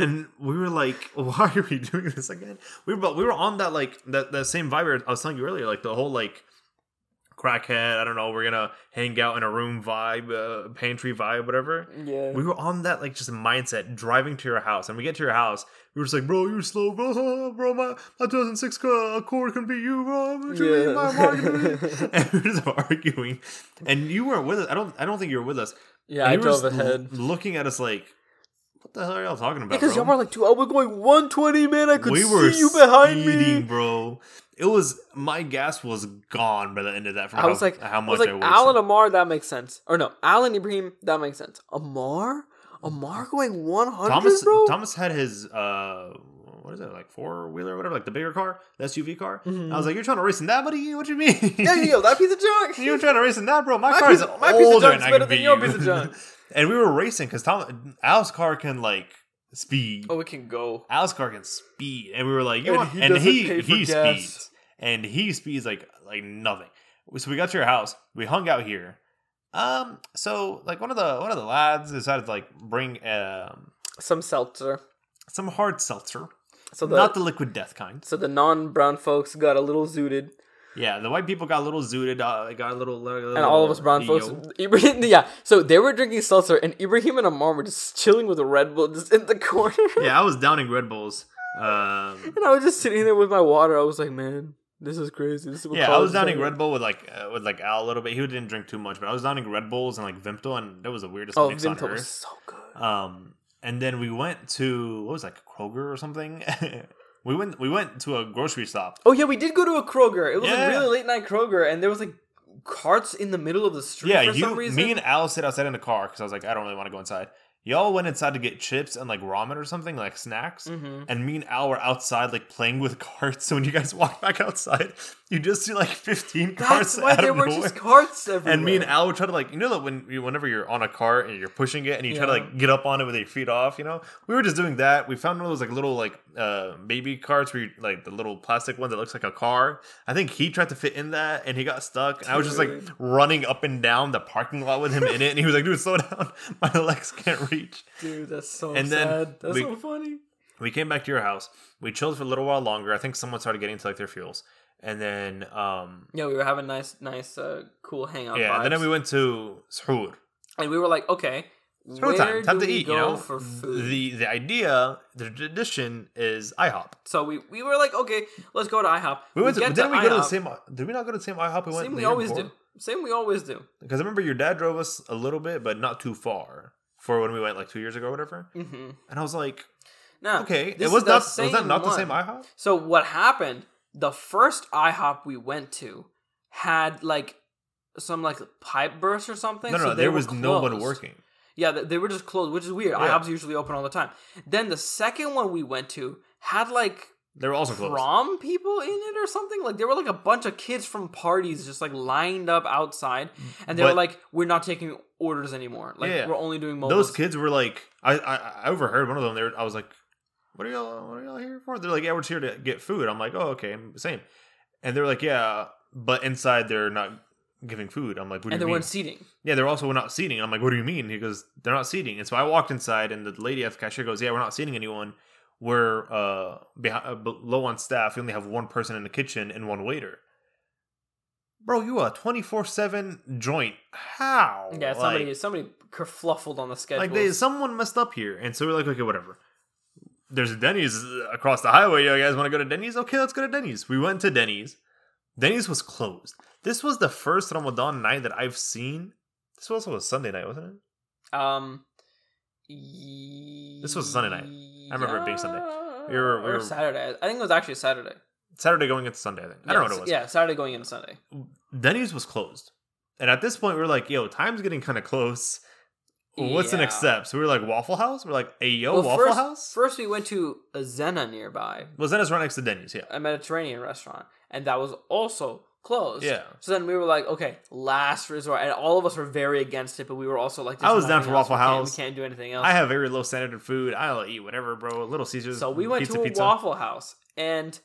And we were like, why are we doing this again? We were but we were on that like that, that same vibe I was telling you earlier, like the whole like crackhead, I don't know, we're gonna hang out in a room vibe, uh, pantry vibe, whatever yeah. we were on that like just mindset driving to your house and we get to your house we were just like bro you're slow bro bro my, my 2006 uh, Accord can be you bro Yeah. my and we were just arguing and you weren't with us I don't I don't think you were with us yeah, And I you drove ahead. l- looking at us like what the hell are y'all talking about Because y'all were like, dude, I was going 120, man. I could we see you behind speeding, me. bro it was my gas was gone by the end of that from I how, was like, how much I was like, wasted. Alan Amar, that makes sense. Or no, Alan Ibrahim, that makes sense. Amar, Amar going 100, Thomas bro. Thomas had his uh what is it like four wheeler or whatever like the bigger car the SUV car. Mhm. I was like, you're trying to race in that, buddy? What do you mean? yeah, yeah, yo, that piece of junk. you're trying to race in that, bro. My, My car piece is my piece of junk's and better than your piece of junk. and we were racing because Tom Al's car can like speed. Oh, it can go. Al's car can speed, and we were like, you And want, he and he he gas. speeds, and he speeds like like nothing. So we got to your house. We hung out here. Um, so like one of the one of the lads decided to like bring um Some seltzer. some hard seltzer, So the not the liquid death kind. so the non-brown folks got a little zooted, Yeah, the white people got a little zooted, uh, got a little, little and all of us brown folks. Ibrahim, yeah. So they were drinking seltzer, and Ibrahim and Amar were just chilling with a Red Bull just in the corner. Yeah, I was downing Red Bulls. Um, and I was just sitting there with my water. I was like, man, this is crazy. This is what yeah, I was downing. Red Bull with like uh, with like Al a little bit. He didn't drink too much, but I was downing Red Bulls and like Vimto, and that was the weirdest Oh, mix on Vimto was so good. Um, and then we went to what was that Kroger or something. we went we went to a grocery stop. Oh yeah, we did go to a Kroger. It was Yeah. a really late night Kroger, and there was like carts in the middle of the street Yeah, for you, some reason. me and Al sit outside in the car because I was like, I don't really want to go inside. Y'all went inside to get chips and like ramen or something, like snacks. hmm And me and Al were outside, like playing with carts. So when you guys walk back outside, you just see like fifteen carts That's why out there of were nowhere. just carts everywhere. and me and Al would try to like, you know, that when you, whenever you're on a cart and you're pushing it and you try to like get up on it with your feet off, you know, we were just doing that. We found one of those like little like uh baby carts where you, like the little plastic one that looks like a car. I think he tried to fit in that and he got stuck. And I was just like running up and down the parking lot with him in it, and he was like, "Dude, slow down, my legs can't reach." Dude, that's so And then sad. That's we- so funny. we came back to your house. We chilled for a little while longer. I think someone started getting to like their fuels, and then um Yeah, we were having nice, nice, uh, cool hangout. yeah, and then we went to Sahur. and we were like, okay, where time, time to we eat. You know, for food? the the idea, the tradition is IHOP. so we we were like, okay, let's go to IHOP. We went to, didn't we go to the same? Did we not go to the same IHOP we went? Same we always before? do. Same we always do. Because I remember your dad drove us a little bit, but not too far for when we went like two years ago or whatever. Mm-hmm. And I was like, no, okay, it was not was that not the same IHOP? So what happened? The first IHOP we went to had like some like pipe burst or something. No, no, so there was no one working. Yeah, they, they were just closed, which is weird. Yeah. IHOPs usually open all the time. Then the second one we went to had like They were also closed. prom people in it or something. Like there were like a bunch of kids from parties just like lined up outside, and they were like, "We're not taking orders anymore. Like Yeah. we're only doing mobiles." Those kids were like, I, I I overheard one of them. They were, I was like, what are y'all what are y'all here for? They're like, yeah, we're here to get food. I'm like, oh okay, same. And they're like, yeah, but inside they're not giving food. I'm like, what do and you they weren't seating. yeah, they're also not seating. I'm like, what do you mean? He goes, they're not seating. And so I walked inside, and the lady at the cashier goes, yeah, we're not seating anyone. We're uh, behind, uh below on staff. We only have one person in the kitchen and one waiter. Bro, you a twenty four seven joint? How? Yeah, somebody Like- somebody kerfluffled on the schedule. like they someone messed up here and so we're like okay whatever there's a denny's across the highway you guys want to go to denny's okay let's go to denny's we went to denny's denny's was closed this was the first ramadan night that i've seen this was also a sunday night wasn't it Um, This was Sunday night. I remember it being Sunday. We were- we or were- Saturday. I think it was actually Saturday. Saturday going into Sunday. I think I don't know what it was. Yeah, Saturday going into Sunday. Denny's was closed, and at this point we were like, "Yo, time's getting kind of close. What's the next step?" So we were like, "Waffle House." We're like, "Hey, yo, Well, Waffle first, House." First, we went to a Zena nearby, well, it's right next to Denny's. Yeah, a Mediterranean restaurant, and that was also closed. yeah. So then we were like, okay, last resort, and all of us were very against it, but we were also like, I was down for. Waffle We can't- House. We can't do anything else. I have very low standard of food. I'll eat whatever, bro. Little Caesars. so we went pizza, to a pizza. Waffle House, and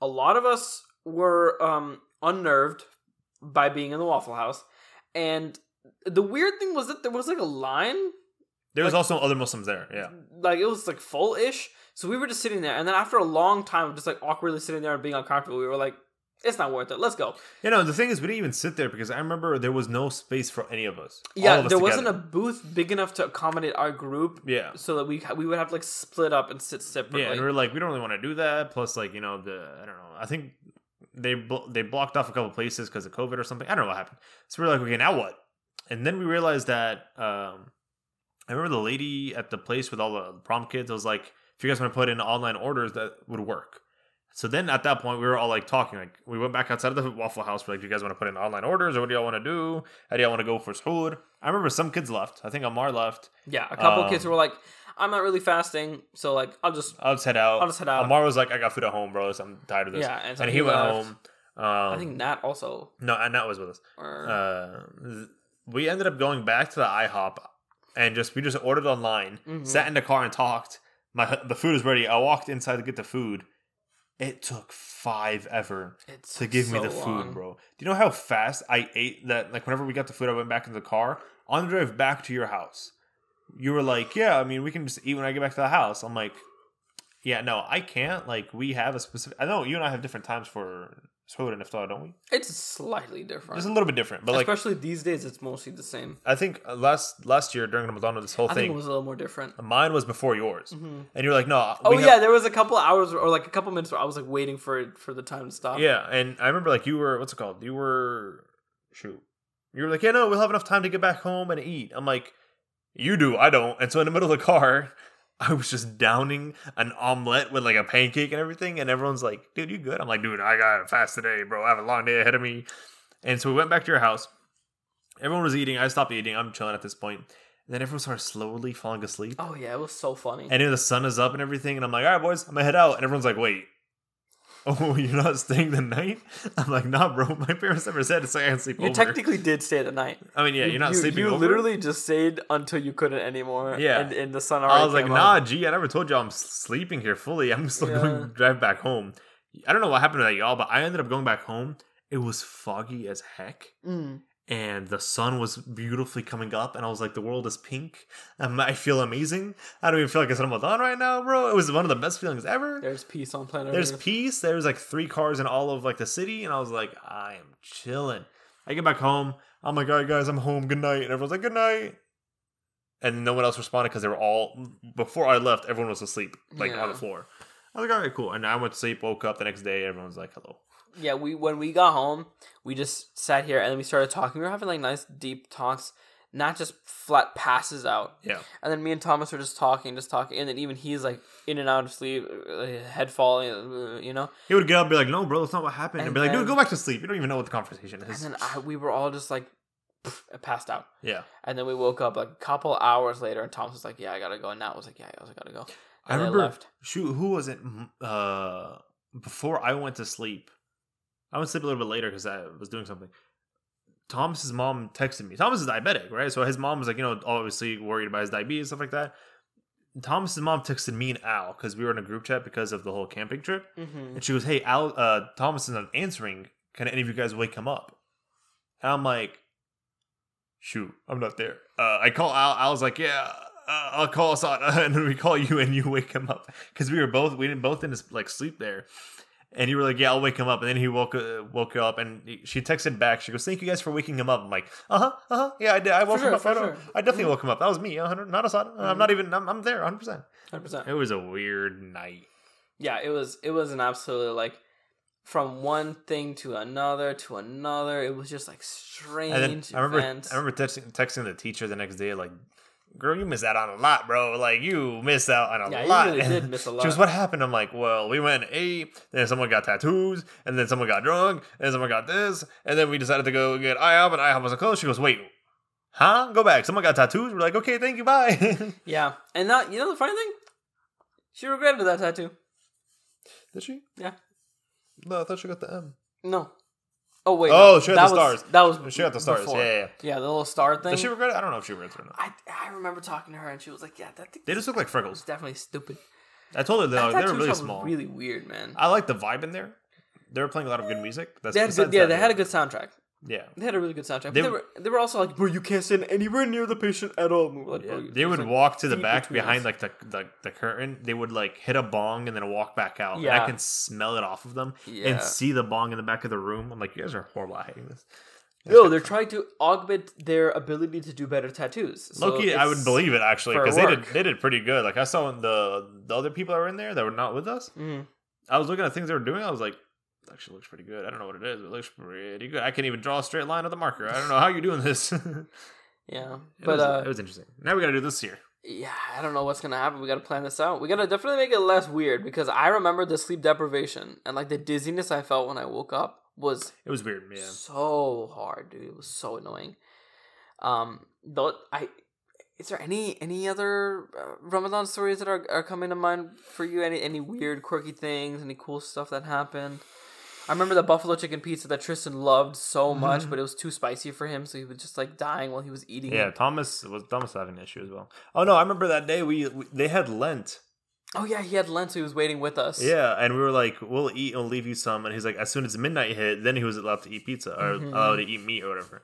a lot of us were um, unnerved by being in the Waffle House, and the weird thing was that there was like a line There was like- also other Muslims there. Yeah, like it was like full ish. So we were just sitting there, and then after a long time of just like awkwardly sitting there and being uncomfortable, we were like, "It's not worth it. Let's go." you know the thing is, we didn't even sit there because I remember there was no space for any of us. Yeah, of us there wasn't a booth big enough to accommodate our group, yeah. so that we we would have to like split up and sit separately. Yeah, and we are like, we don't really want to do that. Plus, like, you know, the I don't know. I think they they blocked off a couple places because of COVID or something. I don't know what happened. So we are like, okay, now what? And then we realized that um, I remember the lady at the place with all the prom kids. I was like, if you guys want to put in online orders, that would work. So then at that point, we were all like talking. Like we went back outside of the Waffle House. We're like, do you guys want to put in online orders or what do y'all want to do? How do y'all want to go for food? I remember some kids left. I think Amar left. yeah, a couple Um, kids were like, "I'm not really fasting, so like I'll just I'll just head out. I'll just head out." Amar was like, I got food at home, bro. So I'm tired of this. yeah, and, so and he, went home. Um, I think Nat also. no, and that was with us. Or, Uh, we ended up going back to the IHOP and just we just ordered online, Mhm. sat in the car and talked. My the food is ready. I walked inside to get the food. It took five ever it's to give me so the food, bro. Do you know how fast I ate that? Like whenever we got the food, I went back in the car on the drive back to your house. You were like, "Yeah, I mean, we can just eat when I get back to the house." I'm like, "Yeah, no, I can't. Like, we have a specific. I know you and I have different times for food and iftar, don't we? It's slightly different, Just a little bit different, but like, especially these days. It's mostly the same. I think uh, last last year during Ramadan, this whole I think thing, it was a little more different. mine was before yours, Mhm. and you're like, "No, Oh have- yeah, there was a couple hours or like a couple minutes where I was like waiting for it for the time to stop. Yeah, and I remember like you were what's it called? You were shoot. You were like, yeah, no, we'll have enough time to get back home and eat. I'm like, you do, I don't. And so in the middle of the car, I was just downing an omelet with like a pancake and everything, and everyone's like, dude, you good? I'm like, dude, I got a fast today, bro. I have a long day ahead of me. And so we went back to your house. Everyone was eating. I stopped eating. I'm chilling at this point. And then everyone started slowly falling asleep. Oh yeah, it was so funny. And then the sun is up and everything, and I'm like, all right, boys, I'm gonna head out. And everyone's like, wait, oh, you're not staying the night? I'm like, nah, bro. My parents never said it's like I can sleep you over. technically did stay the night. I mean, yeah, You- you're not you, sleeping You over. literally just stayed until you couldn't anymore. Yeah. and, and the sun already. I was like, nah, up. gee, I never told y'all I'm sleeping here fully. I'm still Yeah. going to drive back home. I don't know what happened to that y'all, but I ended up going back home. It was foggy as heck. Mm. And the sun was beautifully coming up, and I was like, "The world is pink. Um, I feel amazing. I don't even feel like it's Ramadan right now, bro. It was one of the best feelings ever. There's peace on planet There's Earth. peace. There's like three cars in all of like the city, and I was like, I am chilling. I get back home. I'm like, all right, guys, I'm home. Good night. And everyone's like, good night. And no one else responded because they were all before I left. Everyone was asleep, like on the floor. I was like, all right, cool. And I went to sleep. Woke up the next day. everyone's like, hello. Yeah, we when we got home, we just sat here and then we started talking. We were having like nice deep talks, not just flat passes out. Yeah, And then me and Thomas were just talking, just talking, and then even he's like in and out of sleep, uh, head falling, uh, you know. he would get up and be like, no, bro, that's not what happened. And, And be like, dude, go back to sleep. You don't even know what the conversation is." And then I, we were all just like passed out. yeah, And then we woke up like a couple hours later, and Thomas was like, "Yeah, I gotta go." And Nat was like, "Yeah, I also gotta go." I And they remember. left. Shoot, who was it? Uh, before I went to sleep, I went to sleep a little bit later because I was doing something. Thomas's mom texted me. Thomas is diabetic, right? So his mom was like, you know, obviously worried about his diabetes stuff like that. Thomas's mom texted me and Al because we were in a group chat because of the whole camping trip, Mm-hmm. and she goes, "Hey, Al, uh, Thomas is not answering. Can any of you guys wake him up?" And I'm like, "Shoot, I'm not there." Uh, I call Al. Al's like, "Yeah." Uh, I'll call Assad, and then we call you, and you wake him up because we were both we didn't both didn't like sleep there, and you were like, "Yeah, I'll wake him up," and then he woke uh, woke up, and he- she texted back. She goes, "Thank you guys for waking him up." I'm like, "Uh huh, uh huh, yeah, I did. I woke him up. I, sure. I definitely Mhm. woke him up. That was me, 100, not Assad. I'm not even. I'm, I'm there, 100. percent Hundred percent. It was a weird night. Yeah, it was. It was an absolute like from one thing to another to another. It was just like strange And then I remember events. I remember texting, texting the teacher the next day like girl, you missed out on a lot, bro. Like you missed out on a Yeah, lot. you really did miss a lot. She goes, what happened? I'm like, well, we went ate, then someone got tattoos, and then someone got drunk, and someone got this, and then we decided to go get IHOP, and IHOP wasn't closed. She goes, wait, huh? Go back. Someone got tattoos. We're like, okay, thank you, bye. Yeah, and that you know the funny thing, she regretted that tattoo. Did she? Yeah. No, I thought she got the M. No. Oh wait. Oh, no. she that the was, stars. That was She had the stars. before. Yeah, yeah, yeah. The little star thing. Does she regret it? I don't know if she regrets it or not. I I remember talking to her and she was like, "Yeah, that thing They just look like freckles. definitely stupid." I told her That they were really small. really weird, man. I like the vibe in there. They were playing a lot of good music. That's They had good, yeah, they had a good soundtrack. Yeah. They had a really good soundtrack. But They They, were they were also like, "Bro, you can't stand anywhere near the patient at all." And we were like, Yeah, "Bro, they would like, walk to the back behind us." like the, the the curtain. They would like hit a bong and then walk back out. And I can smell it off of them Yeah. and see the bong in the back of the room. I'm like, you guys are horrible at hating this. No, they're trying to augment their ability to do better tattoos. So lowkey, I would believe it actually because they did they did pretty good. Like I saw the the other people that were in there that were not with us. Mhm. I was looking at things they were doing. I was like, "This actually looks pretty good. I don't know what it is, but it looks pretty good. I can't even draw a straight line with the marker. I don't know how you're doing this. Yeah, but was, uh, it was interesting. Now we got to do this here. yeah, I don't know what's gonna happen. We gotta plan this out. We gotta definitely make it less weird because I remember the sleep deprivation and like the dizziness I felt when I woke up was It was weird. Yeah. so hard, dude. It was so annoying. Um, though I. Is there any any other uh, Ramadan stories that are, are coming to mind for you? Any any weird quirky things? Any cool stuff that happened? I remember the buffalo chicken pizza that Tristan loved so much, Mhm. but it was too spicy for him, so he was just like dying while he was eating. Yeah, it. Thomas was Thomas having an issue as well. Oh no, I remember that day we, we they had Lent. Oh yeah, he had Lent, so he was waiting with us. Yeah, and we were like, "We'll eat and we'll leave you some." And he's like, "As soon as midnight hit, then he was allowed to eat pizza or Mhm. allowed to eat meat or whatever."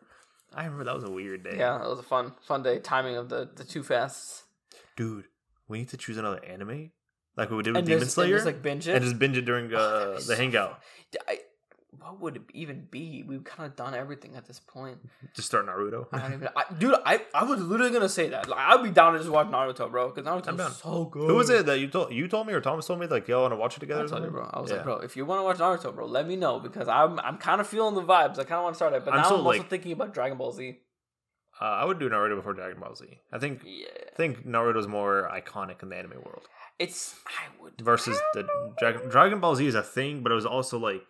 I remember that was a weird day. Yeah, it was a fun fun day. Timing of the the two fasts. dude, we need to choose another anime like what we did with And Demon Slayer, and just like binge it. and just binge it during Oh, uh, be the so hangout. I, what would it even be? We've kind of done everything at this point. Just start Naruto. I don't even, I, dude. I, I was literally gonna say that. Like, I'd be down to just watch Naruto, bro, because. Naruto's so good. Who was it that you told you told me or Thomas told me like y'all want to watch it together? I told you, bro. I was Yeah. like, bro, if you want to watch Naruto, bro, let me know because I'm I'm kind of feeling the vibes. I kind of want to start it, but I'm now so, I'm also like- thinking about Dragon Ball Z. Uh, I would do Naruto before Dragon Ball Z. I think Yeah, I think Naruto's more iconic in the anime world it's I would versus the Dragon Dragon Ball Z is a thing, but it was also like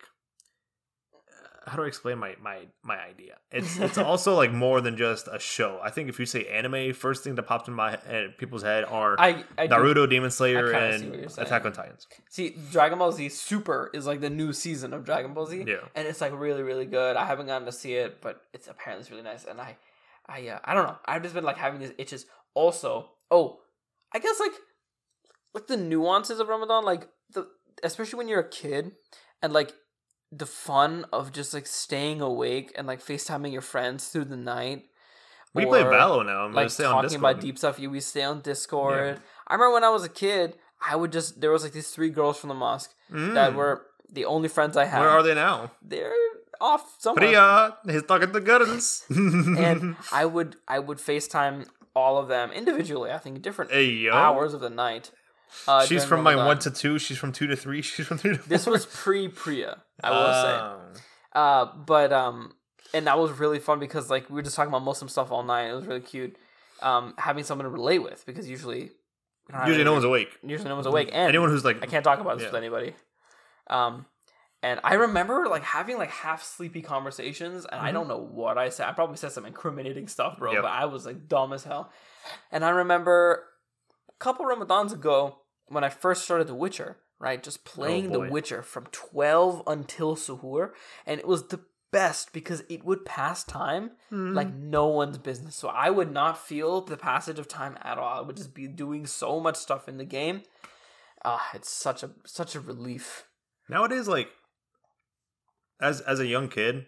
uh, how do I explain my my my idea? It's it's also like more than just a show. I think if you say anime, first thing that pops in my head, people's head are I I do- Naruto, Demon Slayer, I kinda see what and. Attack on Titans. See, Dragon Ball Z Super is like the new season of Dragon Ball Z. Yeah. And it's like really, really good. I haven't gotten to see it, but it's apparently it's really nice. And I, I, uh, I don't know. I've just been like having these itches. Also, oh, I guess like, like the nuances of Ramadan, like the especially when you're a kid, and like the fun of just like staying awake and like FaceTiming your friends through the night. We play or, Valo now. I'm like stay on talking Discord. about deep stuff. You we stay on Discord. I remember when I was a kid, I would just there was like these three girls from the mosque that Mm. were the only friends I had. Where are they now? They're off somewhere. Priya, he's talking to girls. And I would I would FaceTime all of them individually. I think different hey hours of the night. Uh, she's from my one to two. She's from two to three. She's from three to. This was pre Priya. I will say. Oh. Uh, but um, and that was really fun because like we were just talking about Muslim stuff all night. It was really cute. Um, having someone to relate with because usually we don't have Usually, no one's awake. usually no one's awake. And Anyone who's like, I can't talk about this Yeah. with anybody. Um, and I remember like having like half sleepy conversations, and I Mhm. don't know what I said. I probably said some incriminating stuff, bro. Yep. But I was like dumb as hell. And I remember a couple Ramadans ago when I first started The Witcher, right? Just playing The. Witcher from twelve until suhoor, and it was the best because it would pass time Mm-hmm. like no one's business. So I would not feel the passage of time at all. I would just be doing so much stuff in the game. Ah, it's such a such a relief. nowadays, like, as as a young kid,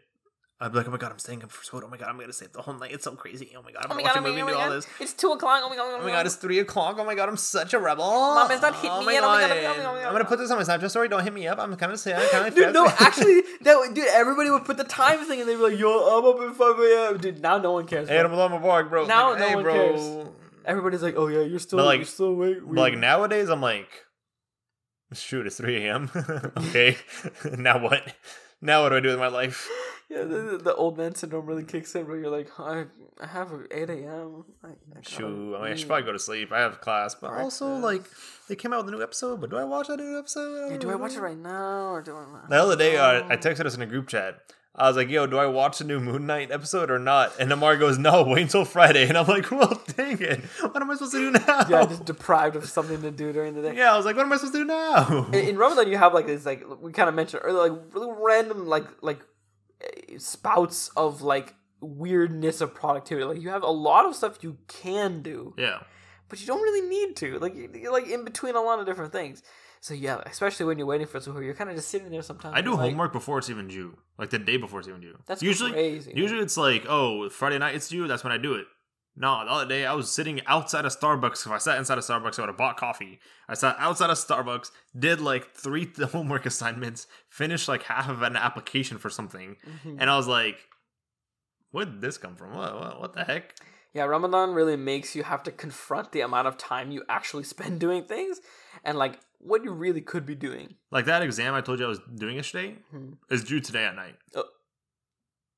I'd be like, oh my god, I'm staying up for food. Oh my god, I'm gonna stay up the whole night. It's so crazy. Oh my god, I'm Oh my gonna god, watch oh a movie god, oh do all god. this. It's two o'clock. Oh my god, Oh my oh god, it's three o'clock. Oh my god, I'm such a rebel. Mom, it's not hit oh me oh my yet. Oh my god. god, oh my god, oh my god. I'm gonna put this on my Snapchat story. Don't hit me up. I'm kind of sad. Kind of Dude, no, actually, that dude, everybody would put the time thing and they'd be like, "Yo, I'm up at five a.m." Dude, now no one cares. Hey. I'm on my bark, bro. Now Like, no hey, one bro. cares. Everybody's like, "Oh yeah, you're still, But, like- you're still awake." But like nowadays, I'm like, shoot, it's 3 a.m. okay, now what? Now what do I do with my life? Yeah, the, the old man syndrome really kicks in, where you're like, I, I have a 8 a.m. I, I Shoot, I mean, I should probably go to sleep. I have class, but also like they came out with a new episode. But do I watch that new episode? Yeah, do I watch it right now or do I? The other day, uh, I Oh. texted us in a group chat. I was like, "Yo, do I watch the new Moon Knight episode or not?" And Amar goes, "No, wait until Friday." And I'm like, "Well, dang it! What am I supposed to do now?" Yeah, just deprived of something to do during the day. Yeah, I was like, "What am I supposed to do now?" in, in Ramadan you have like this like we kind of mentioned earlier like really random like like spouts of like weirdness of productivity like you have a lot of stuff you can do yeah, but you don't really need to like like in between a lot of different things so yeah especially when you're waiting for suhoor you're kind of just sitting there sometimes I do like, homework before it's even due, like the day before it's even due. That's usually crazy, man. Usually it's like, oh, Friday night it's due. That's when I do it. No, the other day I was sitting outside of Starbucks. If I sat inside of Starbucks, I would have bought coffee. I sat outside of Starbucks, did like three homework assignments, finished like half of an application for something, Mhm. and I was like, "Where did this come from? What, what, what the heck?" yeah ramadan really makes you have to confront the amount of time you actually spend doing things and like what you really could be doing Like that exam I told you I was doing yesterday Mhm. is due today at night.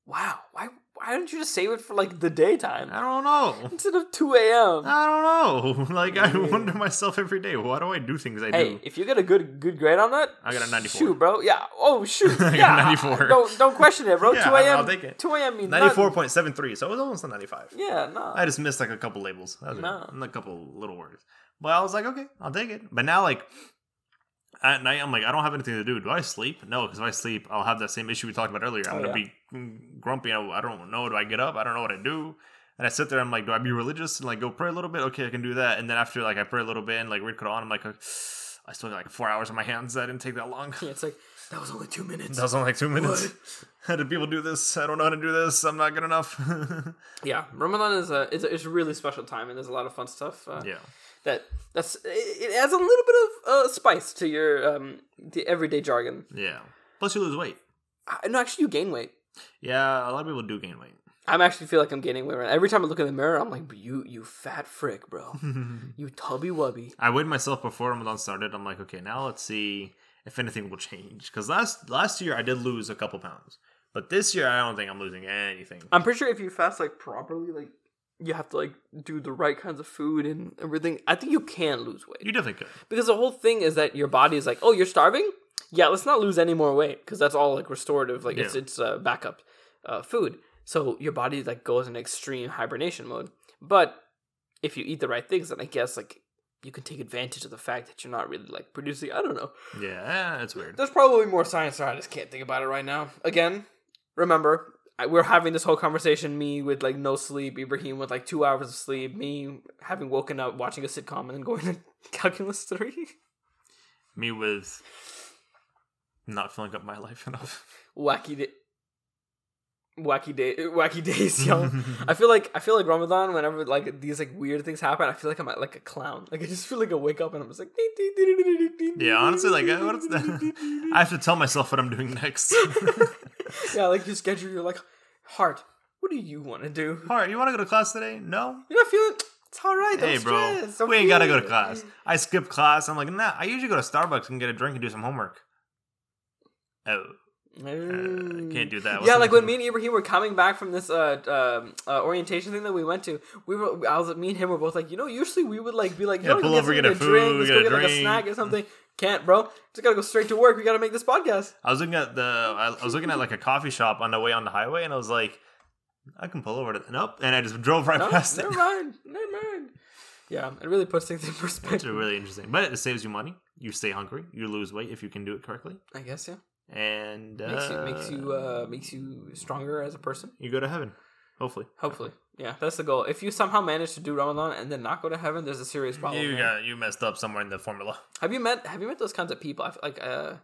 wow why why don't you just save it for like the daytime I don't know. instead of 2 a.m. I don't know. Like I wonder myself every day. Why do I do things I Hey, do? Hey, if you get a good good grade on that, I got a 94. Shoot, bro. Yeah. Oh, shoot. I got yeah. 94. Don't don't question it, bro. Yeah, Two a.m. I'll take it. Two a.m. means Ninety four point seven three. So it was almost a ninety five. Yeah. No. I just missed like a couple labels. That was No. it. And a couple little words. But I was like, okay, I'll take it. But now, like, at night, I'm like, I don't have anything to do. Do I sleep? No, because if I sleep, I'll have that same issue we talked about earlier. I'm Oh, going to yeah. be grumpy. I, I don't know. Do I get up? I don't know what I do. And I sit there, I'm like, do I be religious and like go pray a little bit? Okay, I can do that. And then after like I pray a little bit and like read Quran, I'm like, I still got like four hours on my hands. That didn't take that long. Yeah, it's like that was only two minutes. That was only like two minutes. What? How do people do this? I don't know how to do this. I'm not good enough. Yeah, Ramadan is a it's, a it's a really special time, and there's a lot of fun stuff. Uh, yeah. That that's it, adds a little bit of uh, spice to your um the everyday jargon. Yeah. Plus, you lose weight. I, no, actually, you gain weight. Yeah, a lot of people do gain weight. I'm actually feel like I'm gaining weight. Right? Every time I look in the mirror, I'm like, you you fat frick, bro. you tubby wubby. I weighed myself before Ramadan started. I'm like, okay, now let's see if anything will change. Because last last year I did lose a couple pounds, but this year I don't think I'm losing anything. I'm pretty sure if you fast like properly, like you have to like do the right kinds of food and everything. I think you can lose weight You definitely could. because the whole thing is that your body is like, oh, you're starving. Yeah, let's not lose any more weight because that's all like restorative. Like it's Yeah. it's uh, backup uh, food. So your body like goes in extreme hibernation mode. But if you eat the right things, then I guess like you can take advantage of the fact that you're not really like producing. I don't know. Yeah, it's weird. There's probably more science there. I just can't think about it right now. Again, remember, I, we're having this whole conversation. Me with like no sleep, Ibrahim with like two hours of sleep, me having woken up watching a sitcom and then going to calculus three. Me with not filling up my life enough. Wacky day. Wacky day, wacky days, yo. I feel like I feel like Ramadan. Whenever like these like weird things happen, I feel like I'm like a clown. Like I just feel like I wake up and I'm just like. Yeah, honestly, like, uh, what's that? I have to tell myself what I'm doing next. yeah, like you schedule. You're like, heart. What do you want to do? All right, you want to go to class today? No. You're not feeling. It's all right. Hey, bro, stress, we ain't gotta go to class. I skip class. I'm like, nah. I usually go to Starbucks and get a drink and do some homework. Oh, uh, can't do that. Yeah, like when me and Ibrahim were coming back from this uh, um uh, orientation thing that we went to, we were I was me and him were both like, you know, usually we would like be like, Yeah, pull get over, something get a drink, food, let's get go a get like a snack or something. Can't, bro. Just gotta go straight to work. We gotta make this podcast. I was looking at the I was looking at like a coffee shop on the way on the highway, and I was like, I can pull over to nope, and I just drove right No, past never it. mind, never mind. Yeah, it really puts things in It's perspective. really interesting, but it saves you money. You stay hungry. You lose weight if you can do it correctly, I guess yeah. and uh, Makes you makes you uh makes you stronger as a person. you go to heaven. Hopefully, Hopefully, yeah, that's the goal. If you somehow manage to do Ramadan and then not go to heaven, there's a serious problem. you got you messed up somewhere in the formula. Have you met Have you met those kinds of people? I feel like, uh,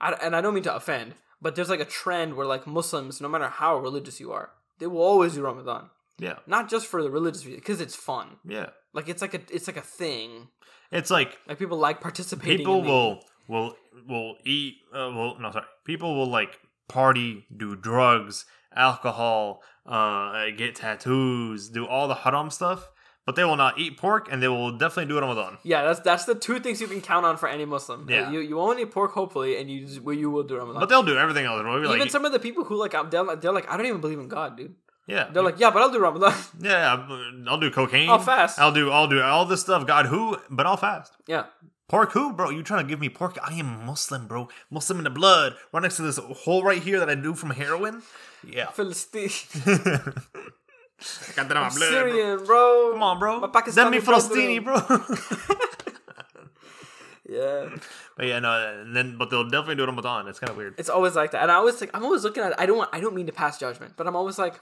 I, and I don't mean to offend, but there's like a trend where like Muslims, no matter how religious you are, they will always do Ramadan, Yeah, not just for the religious reason, because it's fun. yeah. Like it's like a it's like a thing. It's like Like people like participating. people in the- will will will eat. Uh, will no sorry. People will like party, do drugs, alcohol, uh, get tattoos, do all the haram stuff. but they will not eat pork, and they will definitely do it on Ramadan. Yeah, that's that's the two things you can count on for any Muslim. Yeah. you you won't eat pork hopefully, and you well, you will do Ramadan. But they'll do everything else. We'll Even like, some of the people who like they're like, they're like I don't even believe in God, dude. yeah, They're like, yeah, but I'll do Ramadan. yeah, I'll do cocaine. I'll fast. I'll do, I'll do all this stuff. God, who? But I'll fast. yeah, Pork who, bro? You trying to give me pork? I am Muslim, bro. Muslim in the blood. Right next to this hole right here that I do from heroin. Yeah. Philistine, Got that on my blood, bro. Syrian, bro. Come on, bro. My That me Pakistani Falastini, bro. Yeah, but yeah, no, and then but they'll definitely do it on Ramadan. It's kind of weird. it's always like that, and I always like I'm always looking at. it. I don't want. I don't mean to pass judgment, but I'm always like,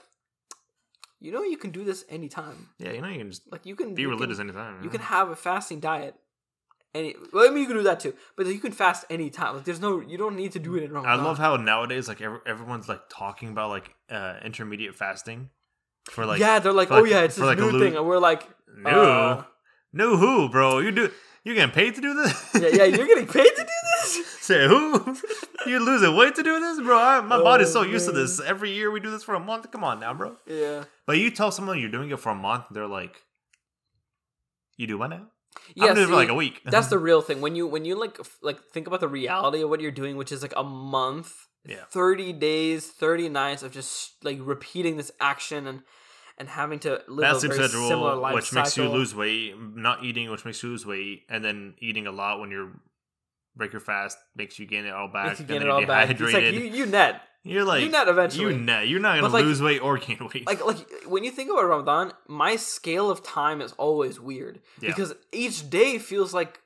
you know, you can do this anytime. Yeah, you know you can just Like you can be you religious Can, anytime. you can have a fasting diet. Any, well, I mean, you can do that too, but you can fast anytime. Like, there's no, you don't need to do it in I love how nowadays like every, everyone's like talking about like uh intermediate fasting for like yeah, they're like, oh like- yeah, it's this like a new lo- thing, and we're like, no uh, no who bro? You do you getting paid to do this? Yeah, yeah, you're getting paid to do this. say who? You losing weight to do this bro? I, my body's so Oh, used to this. Every year we do this for a month? Come on now bro. Yeah, but you tell someone you're doing it for a month they're like you do what now yeah. I'm doing it for like a week That's the real thing. When you when you like f- like think about the reality of what you're doing, which is like a month, Yeah. thirty days, thirty nights of just like repeating this action and and having to live a very schedule, similar life which makes you cycle. lose weight, not eating, which makes you lose weight, and then eating a lot when you're break your fast makes you gain it all back. Makes you and gain then it all you're back. It's like dehydrated. you, you net. You, are like you're net eventually. You net. You're not gonna like- lose weight or gain weight. like like when you think about Ramadan, my scale of time is always weird Yeah. because each day feels like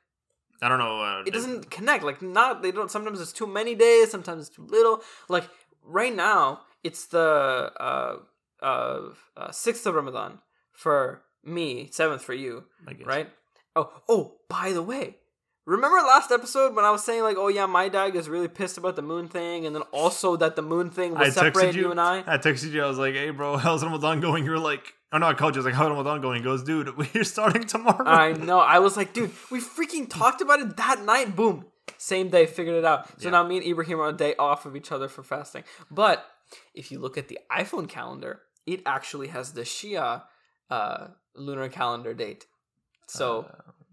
I don't know. Uh, it doesn't connect. Like not they don't. Sometimes it's too many days. Sometimes it's too little. Like right now, it's the uh uh uh, sixth of Ramadan for me, seventh for you, I guess. right? Oh oh. By the way. Remember last episode when I was saying like, oh yeah, my dad is really pissed about the moon thing, and then also that the moon thing I will separate you. you. and I. I texted you. I was like, "Hey, bro, how's Ramadan going?" You were like, "Oh no, I called you." I was like, "How's Ramadan going?" He goes, "Dude, we're starting tomorrow." I know. I was like, dude, we freaking talked about it that night. Boom. Same day, figured it out. So Yeah. now me and Ibrahim are on a day off of each other for fasting. But if you look at the iPhone calendar, it actually has the Shia uh, lunar calendar date. So,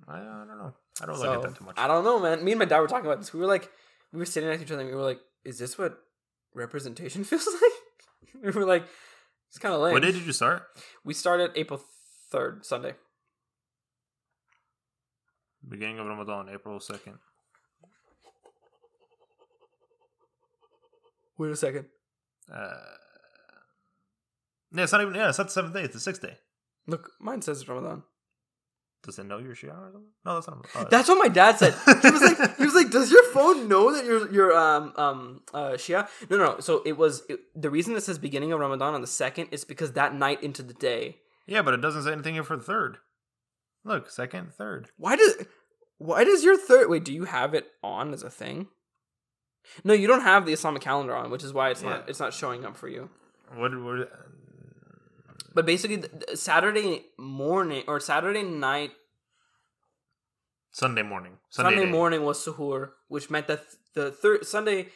Uh, I, I don't know. I don't so look at that too much. I don't know, man. Me and my dad were talking about this. We were like, we were sitting next to each other and we were like, is this what representation feels like? we were like, it's kind of lame. What day did you start? we started April 3rd, Sunday. Beginning of Ramadan, April second. Wait a second. Uh, yeah, it's not even. Yeah, it's not the seventh day. It's the sixth day. Look, mine says Ramadan. Does it know you're Shia or something? No, that's not. Oh, That's what my dad said. He was like, he was like, does your phone know that you're you're um um uh Shia? No, no. no. So it was it, the reason it says beginning of Ramadan on the second is because that night into the day. yeah, but it doesn't say anything here for the third. Look, second, third. Why does why does your third wait? Do you have it on as a thing? No, you don't have the Islamic calendar on, which is why it's Yeah. not it's not showing up for you. What? what But basically, Saturday morning or Saturday night, Sunday morning. Sunday, day. morning was suhoor, which meant that the third Sunday,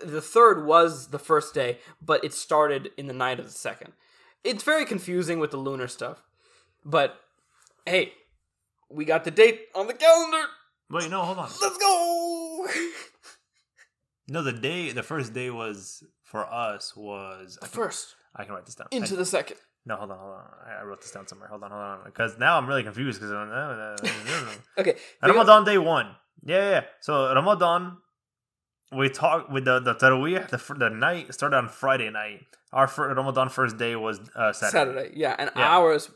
the third was the first day, but it started in the night of the second. It's very confusing with the lunar stuff, but hey, we got the date on the calendar. Wait, no, hold on. Let's go. No, the day, the first day was for us was. I can, First I can write this down. into I- the second. No, hold on, hold on. I wrote this down somewhere. Hold on, hold on, because now I'm really confused because uh, uh, uh, Okay, Ramadan day one. Yeah, yeah. So Ramadan, we talked with the the Taraweeh. The the night started on Friday night. Our fir- Ramadan first day was uh, Saturday. Saturday. yeah, and Yeah. ours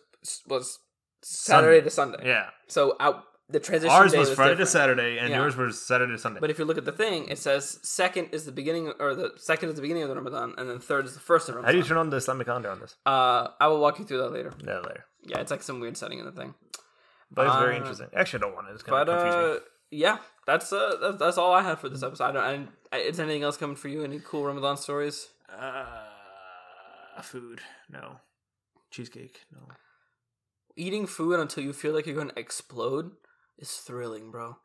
was Saturday Sunday. to Sunday. Yeah, So out the transition. ours day was Friday different. to Saturday, and Yeah. yours was Saturday to Sunday. But if you look at the thing, it says second is the beginning, or the second is the beginning of the Ramadan, and then third is the first of Ramadan. How do you turn on the Islamic calendar on this? uh, I will walk you through that later. Yeah, later. Yeah, it's like some weird setting in the thing. But it's very Uh, interesting. Actually, I don't want it. It's kind But of confuse me. uh, yeah, that's uh, that's, that's all I have for this episode. I don't. I, is anything else coming for you? Any cool Ramadan stories? Uh, food, no. Cheesecake, no. Eating food until you feel like you're going to explode is thrilling, bro.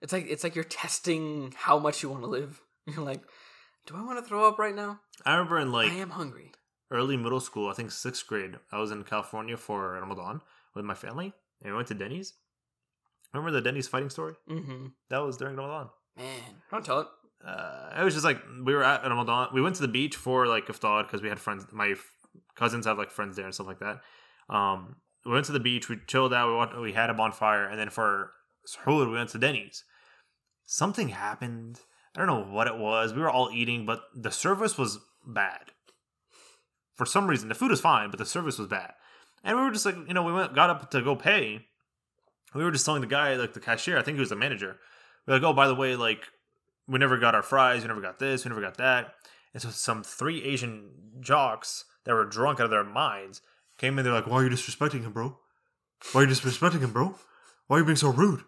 It's like it's like you're testing how much you want to live. You're like, do I want to throw up right now? I remember in like I am hungry. early middle school, I think sixth grade, I was in California for Ramadan. with my family, and we went to Denny's. Remember the Denny's fighting story? Mm-hmm. That was during Ramadan. Man, don't tell it. Uh, it was just like we were at Ramadan. We went to the beach for like iftar because we had friends. My f- cousins have like friends there and stuff like that. Um, we went to the beach. We chilled out. We we had a bonfire, and then for suhoor, we went to Denny's. Something happened. I don't know what it was. We were all eating, but the service was bad. For some reason, the food was fine, but the service was bad. And we were just like, you know, we went got up to go pay. We were just telling the guy, like the cashier, I think he was the manager. We're like, oh, by the way, like we never got our fries, we never got this, we never got that. And so some three Asian jocks that were drunk out of their minds came in. They're like, "Why are you disrespecting him, bro? Why are you disrespecting him, bro? Why are you being so rude?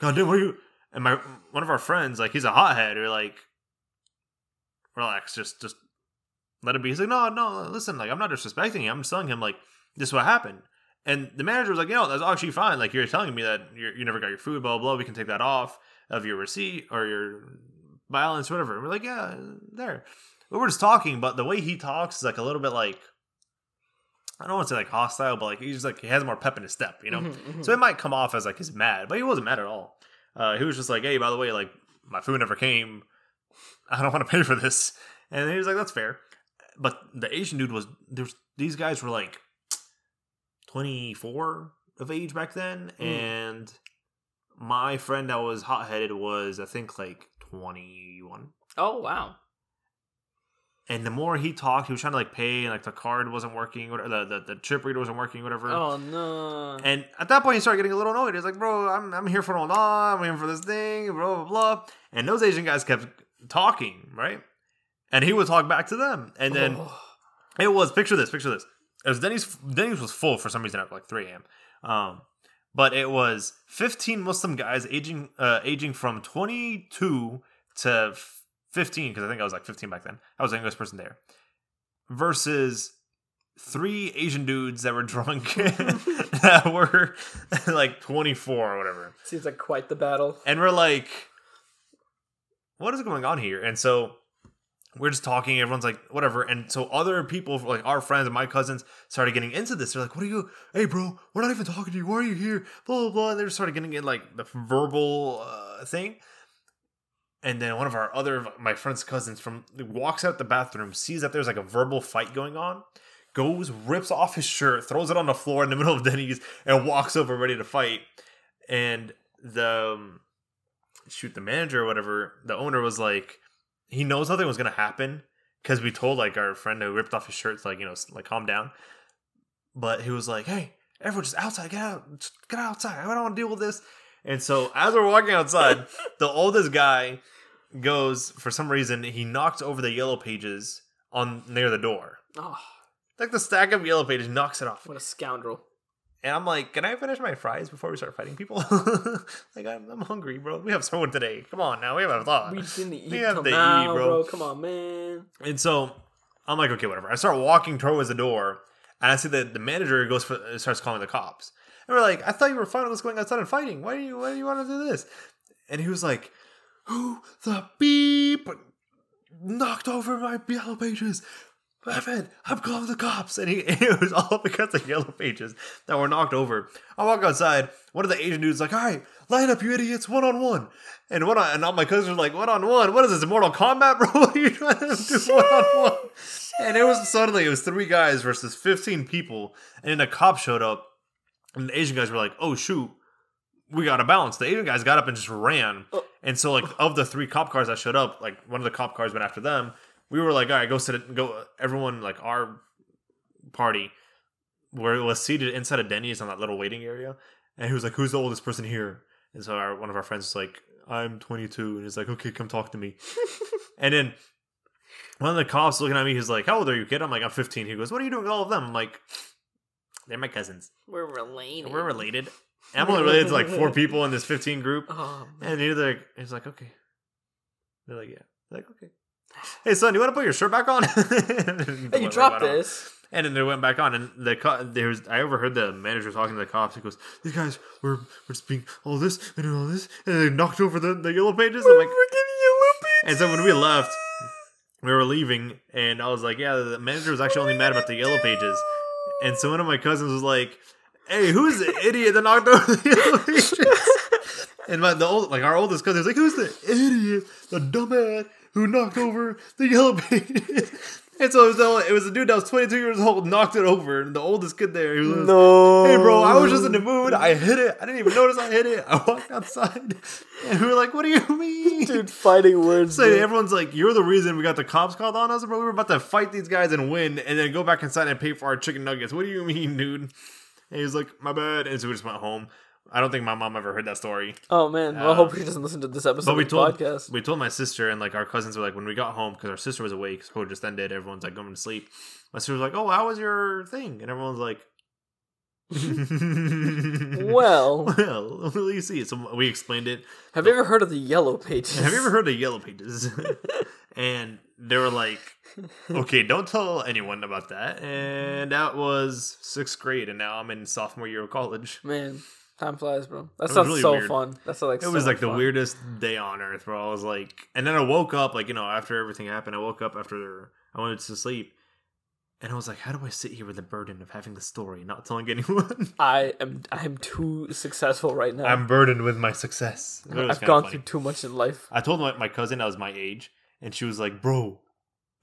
God damn, why are you?" And my one of our friends, like, he's a hothead. We're like, "Relax, just just let it be." He's like, "No, no, listen, like, I'm not disrespecting him. I'm just telling him like this is what happened." And the manager was like, "You know, that's actually fine. Like, you're telling me that you never got your food, blah, blah blah. We can take that off of your receipt or your balance, whatever." And we're like, "Yeah, there." We're just talking, but the way he talks is like a little bit like I don't want to say like hostile, but like he's just like he has more pep in his step, you know. Mhm, mhm. So it might come off as like he's mad, but he wasn't mad at all. Uh, he was just like, "Hey, by the way, like my food never came. I don't want to pay for this." And he was like, "That's fair." But the Asian dude was there's these guys were like 24 of age back then, Mm. and my friend that was hot headed was I think like 21. oh wow. And the more he talked, he was trying to like pay, and like the card wasn't working, or the the, the chip reader wasn't working, whatever. Oh no. And at that point, he started getting a little annoyed. He's like, "Bro, I'm I'm here for Ramadan. I'm here for this thing, blah blah blah." And those Asian guys kept talking, right? And he would talk back to them. And then Oh. it was picture this, picture this. It was Denny's. Denny's was full for some reason at like 3 a.m. Um, but it was 15 Muslim guys aging uh, aging from 22 to 15 because I think I was like 15 back then. I was the youngest person there. Versus three Asian dudes that were drunk that were like 24 or whatever. Seems like quite the battle. And we're like, what is going on here? And so we're just talking. Everyone's like, whatever. And so other people, like our friends and my cousins, started getting into this. They're like, what are you? Hey, bro, we're not even talking to you. Why are you here? Blah, blah, blah. And they just started getting in like the verbal uh, thing. And then one of our other, my friend's cousins from walks out the bathroom, sees that there's like a verbal fight going on, goes, rips off his shirt, throws it on the floor in the middle of Denny's, and walks over ready to fight. And the um, shoot the manager or whatever, the owner was like, he knows nothing was gonna happen because we told like our friend who ripped off his shirt to like you know like calm down, but he was like, hey, everyone just outside, get out, get outside. I don't want to deal with this. And so as we're walking outside, the oldest guy goes for some reason he knocks over the yellow pages on near the door. Oh, Like the stack of yellow pages knocks it off. what a scoundrel. And I'm like, can I finish my fries before we start fighting people? like, I'm, I'm hungry, bro. We have someone today. Come on now. We have a thought. We didn't eat We have till to eat, bro. bro. Come on, man. And so I'm like, okay, whatever. I start walking towards the door, and I see that the manager goes for starts calling the cops. And we're like, I thought you were fine with us going outside and fighting. Why do you why do you want to do this? And he was like, Who the beep knocked over my yellow pages? Evan, I'm calling the cops. And he it was all because of yellow pages that were knocked over. I walk outside, one of the Asian dudes like, all right, line up, you idiots, one on one. And one on, and all my cousins are like, one on one. What is this, Mortal Kombat, bro? What are you trying to do one on one? And it was suddenly it was three guys versus fifteen people, and then the cops showed up, and the Asian guys were like, "Oh shoot, we got to balance." The Asian guys got up and just ran, Oh. and so like of the three cop cars that showed up, like one of the cop cars went after them. We were like, "All right, go sit, and go." Everyone like our party, where it was seated inside of Denny's on that little waiting area, and he was like, "Who's the oldest person here?" And so our, one of our friends was like, "I'm 22," and he's like, "Okay, come talk to me." and then one of the cops looking at me, he's like, "How old are you, kid?" I'm like, "I'm 15." He goes, "What are you doing with all of them?" I'm like, "They're my cousins. We're related. We're related." And I'm only related to like four people in this 15 group. Oh. And he's like, he's like, "Okay." They're like, "Yeah." They're like, "Okay." Hey son, you want to put your shirt back on? Hey, you dropped this. And then they went back on, and the co- there was I overheard the manager talking to the cops. He goes, "These guys were were just being all this and all this, and they knocked over the, the yellow pages." I'm like, what are you doing yellow pages. and so when we left, we were leaving, and I was like, "Yeah, the manager was actually only mad about the yellow pages." And so one of my cousins was like, hey, who's the idiot that knocked over the pages? and my the old like our oldest cousin was like, who's the idiot, the dumbass who knocked over the yellow pages? And so it was, the, it was a dude that was 22 years old, knocked it over, and the oldest kid there, he was, No. Hey, bro, I was just in the mood. I hit it. I didn't even notice I hit it. I walked outside, and we were like, "What do you mean?" Dude, fighting words. So bro. everyone's like, "You're the reason we got the cops called on us, bro. We were about to fight these guys and win, and then go back inside and pay for our chicken nuggets. What do you mean, dude?" And he was like, "My bad." And so we just went home. I don't think my mom ever heard that story. Oh man, well, I hope um, she doesn't listen to this episode But we of the told podcast. we told my sister and like our cousins were like when we got home because our sister was awake, school just ended. Everyone's like going to sleep. My sister was like, "Oh, how was your thing?" And everyone's like, Well, well, you see? So we explained it. have you ever heard of the Yellow Pages? Have you ever heard of the Yellow Pages? and they were like, okay, don't tell anyone about that. And that was sixth grade, and now I'm in sophomore year of college. Man, time flies, bro. That sounds really so weird. fun. That's like It so was like the fun. weirdest day on earth, Where I was like, and then I woke up, like, you know, after everything happened, I woke up after I went to sleep. And I was like, how do I sit here with the burden of having the story, not telling anyone? I am I am too successful right now. I'm burdened with my success. I've gone funny. through too much in life. I told my, my cousin I was my age, and she was like, "Bro,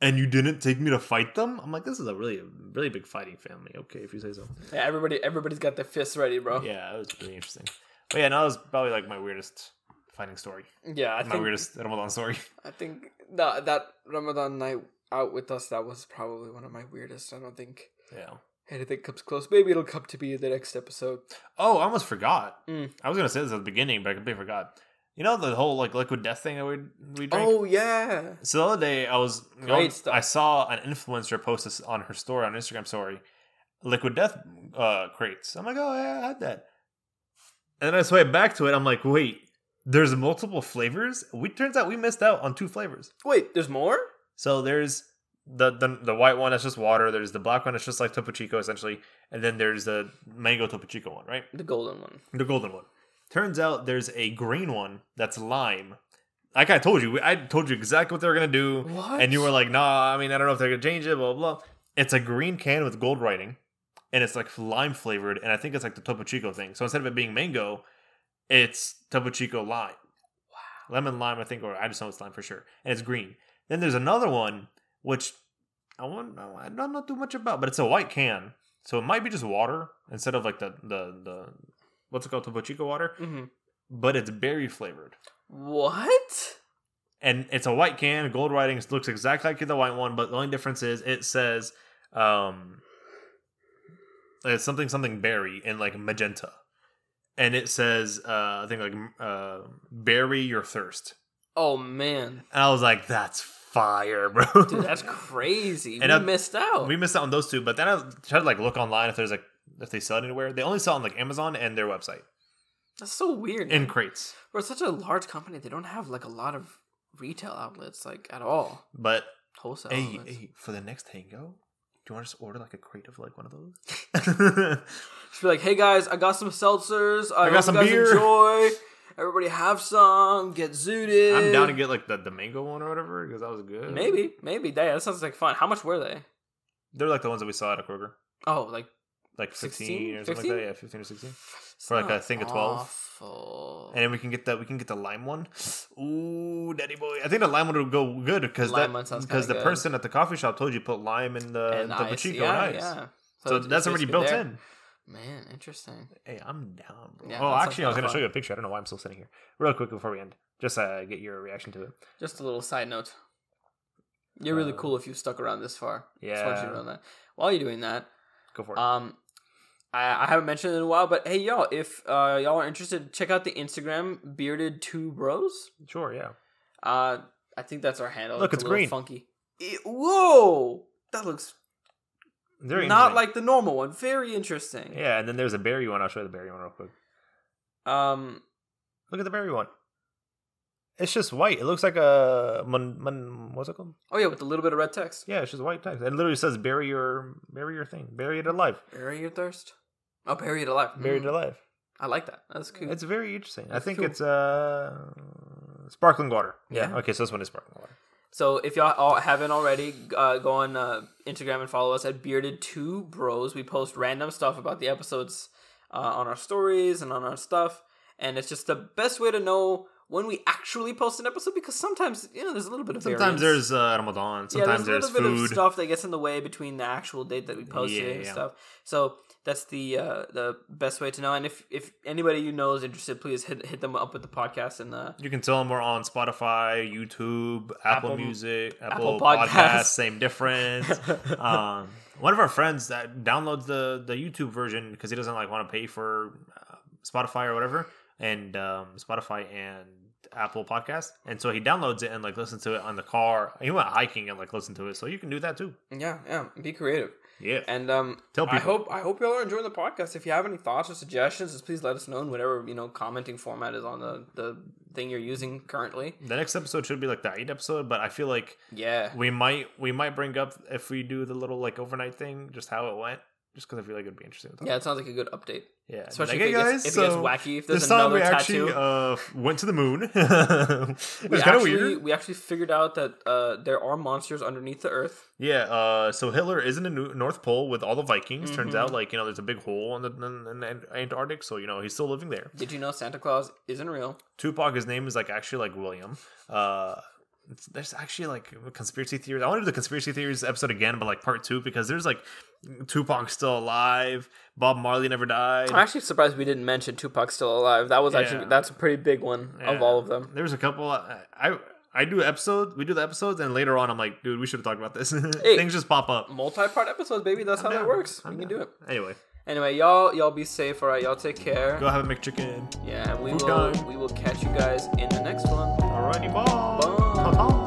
and you didn't take me to fight them?" I'm like, "This is a really, really big fighting family." Okay, if you say so. Yeah, everybody everybody's got their fists ready, bro. Yeah, it was really interesting. But yeah, no, that was probably like my weirdest fighting story. Yeah, I my think weirdest Ramadan story. I think that that Ramadan night out with us that was probably one of my weirdest. I don't think Yeah. anything comes close. Maybe it'll come to be the next episode. Oh, I almost forgot. Mm. I was gonna say this at the beginning, but I completely forgot. You know the whole like liquid death thing that we we drank. Oh yeah, So the other day I was Great stuff. I saw an influencer post this on her story on Instagram story, liquid death uh, crates. I'm like, oh yeah, I had that. And then I swipe back to it. I'm like, wait, there's multiple flavors. We turns out we missed out on two flavors. wait, there's more. So there's the the, the white one that's just water. There's the black one that's just like Topo Chico essentially, and then there's the mango Topo Chico one, right? The golden one. The golden one. Turns out there's a green one that's lime. Like I told you, I told you exactly what they were gonna do, What? and you were like, "Nah, I mean, I don't know if they're gonna change it." Blah blah. blah. It's a green can with gold writing, and it's like lime flavored, and I think it's like the Topo Chico thing. So instead of it being mango, it's Topo Chico lime. Wow. Lemon lime, I think, or I just know it's lime for sure, and it's green. Then there's another one which I want, I don't know too much about, but it's a white can, so it might be just water instead of like the the the what's it called Topo Chico water, hmm but it's berry flavored. What? and it's a white can. Gold writing it looks exactly like the white one, but the only difference is it says um, it's something something berry in like magenta, and it says uh, I think like uh, bury your thirst. Oh man, And I was like, that's fire, bro. dude, that's crazy. And we I- missed out. we missed out on those two, but then I tried to like look online if there's like if they sell it anywhere. They only sell on like Amazon and their website That's so weird. in man. crates. We're such a large company. They don't have like a lot of retail outlets, like at all. But Wholesale. hey, outlets. hey, for the next Tango, do you want to just order like a crate of like one of those? Just be like, hey guys, I got some seltzers. I, got hope some you guys beer." Enjoy. Everybody have some. Get zooted. I'm down to get like the, the mango one or whatever because that was good. Maybe, maybe. Yeah, that sounds like fun. How much were they? they're like the ones that we saw at a Kroger, Oh, like like 15 16? or something 15? like that. Yeah, 15 or 16. it's For like a thing of 12. Awful. And then we can get that. We can get the lime one. Ooh, daddy boy! I think the lime one would go good because that because the good. person at the coffee shop told you put lime in the And the ice. Pachico yeah, and ice. yeah. So, it's- that's already built there. in. Man, interesting. Hey, I'm down, bro. Yeah, oh, actually, I was gonna show you a picture. I don't know why I'm still sitting here. Real quick before we end, just uh, get your reaction to it. Just a little side note. You're really Uh, cool if you stuck around this far. Yeah. Just want you to know that. While you're doing that, Go for it. Um, I, I haven't mentioned it in a while, but hey, y'all, if uh, y'all are interested, check out the Instagram bearded two bros. sure, yeah. Uh, I think that's our handle. Look, it's little green. funky. It- whoa, that looks Very not like the normal one. Very interesting. Yeah, and then there's a berry one. I'll show you the berry one real quick. Um, Look at the berry one. It's just white. It looks like a mon, mon, what's it called? oh yeah, with a little bit of red text. Yeah, it's just white text. It literally says bury your bury your thing. Bury it alive. Bury your thirst. Oh, bury it alive. Bury it Mm, alive. I like that. That's cool. It's very interesting. I That's think cool. it's uh sparkling water. Yeah. Yeah. Okay, so this one is sparkling water. So if y'all all haven't already, uh, go on uh, Instagram and follow us at Bearded Two Bros. We post random stuff about the episodes uh, on our stories and on our stuff. And it's just the best way to know when we actually post an episode because sometimes you know there's a little bit of Sometimes variance. there's uh, Ramadan. yeah, Sometimes there's a there's, little bit of food. stuff that gets in the way between the actual date that we post it and yeah. stuff. So that's the uh, the best way to know. And if if anybody you know is interested, please hit hit them up with the podcast and the You can tell them we're on Spotify, YouTube, Apple, Apple- Music, Apple Apple, Podcasts. Podcasts. Same difference. um, one of our friends that downloads the the YouTube version because he doesn't like want to pay for uh, Spotify or whatever, and um, Spotify and Apple Podcast, and so he downloads it and like listens to it on the car. He went hiking and like listened to it, so you can do that too. yeah yeah be creative. Yeah, And um, Tell I hope I hope y'all are enjoying the podcast. If you have any thoughts or suggestions, just please let us know in whatever you know commenting format is on the the thing you're using currently. the next episode should be like the eight episode, but I feel like Yeah, we might we might bring up if we do the little like overnight thing, just how it went, just because I feel like it'd be interesting. To talk yeah, it sounds like a good update. Yeah, Especially if, hey, it gets, guys, if it gets wacky. If there's this time another we tattoo. actually uh, went to the moon. it was kind of weird. we actually figured out that uh, there are monsters underneath the earth. Yeah. Uh, so Hitler is in the North Pole with all the Vikings. Turns Mhm. out, like you know, there's a big hole in the, in, in Antarctic, so you know he's still living there. Did you know Santa Claus isn't real? Tupac, his name is like actually like William. Uh, it's- there's actually like conspiracy theories. I want to do the conspiracy theories episode again, but like part two because there's like Tupac's still alive. Bob Marley never died. I'm actually surprised we didn't mention Tupac's still alive. That was actually Yeah. that's a pretty big one of all of them. There's a couple. I I, I do episodes. We do the episodes, and later on, I'm like, dude, we should have talked about this. Hey. Things just pop up. Multi-part episodes, baby. That's how I'm that down. works. I'm we can do it. Anyway, Anyway, y'all y'all be safe. All right, y'all take care. go have a McChicken. Yeah, we Food will time. we will catch you guys in the next one. All Bye-bye.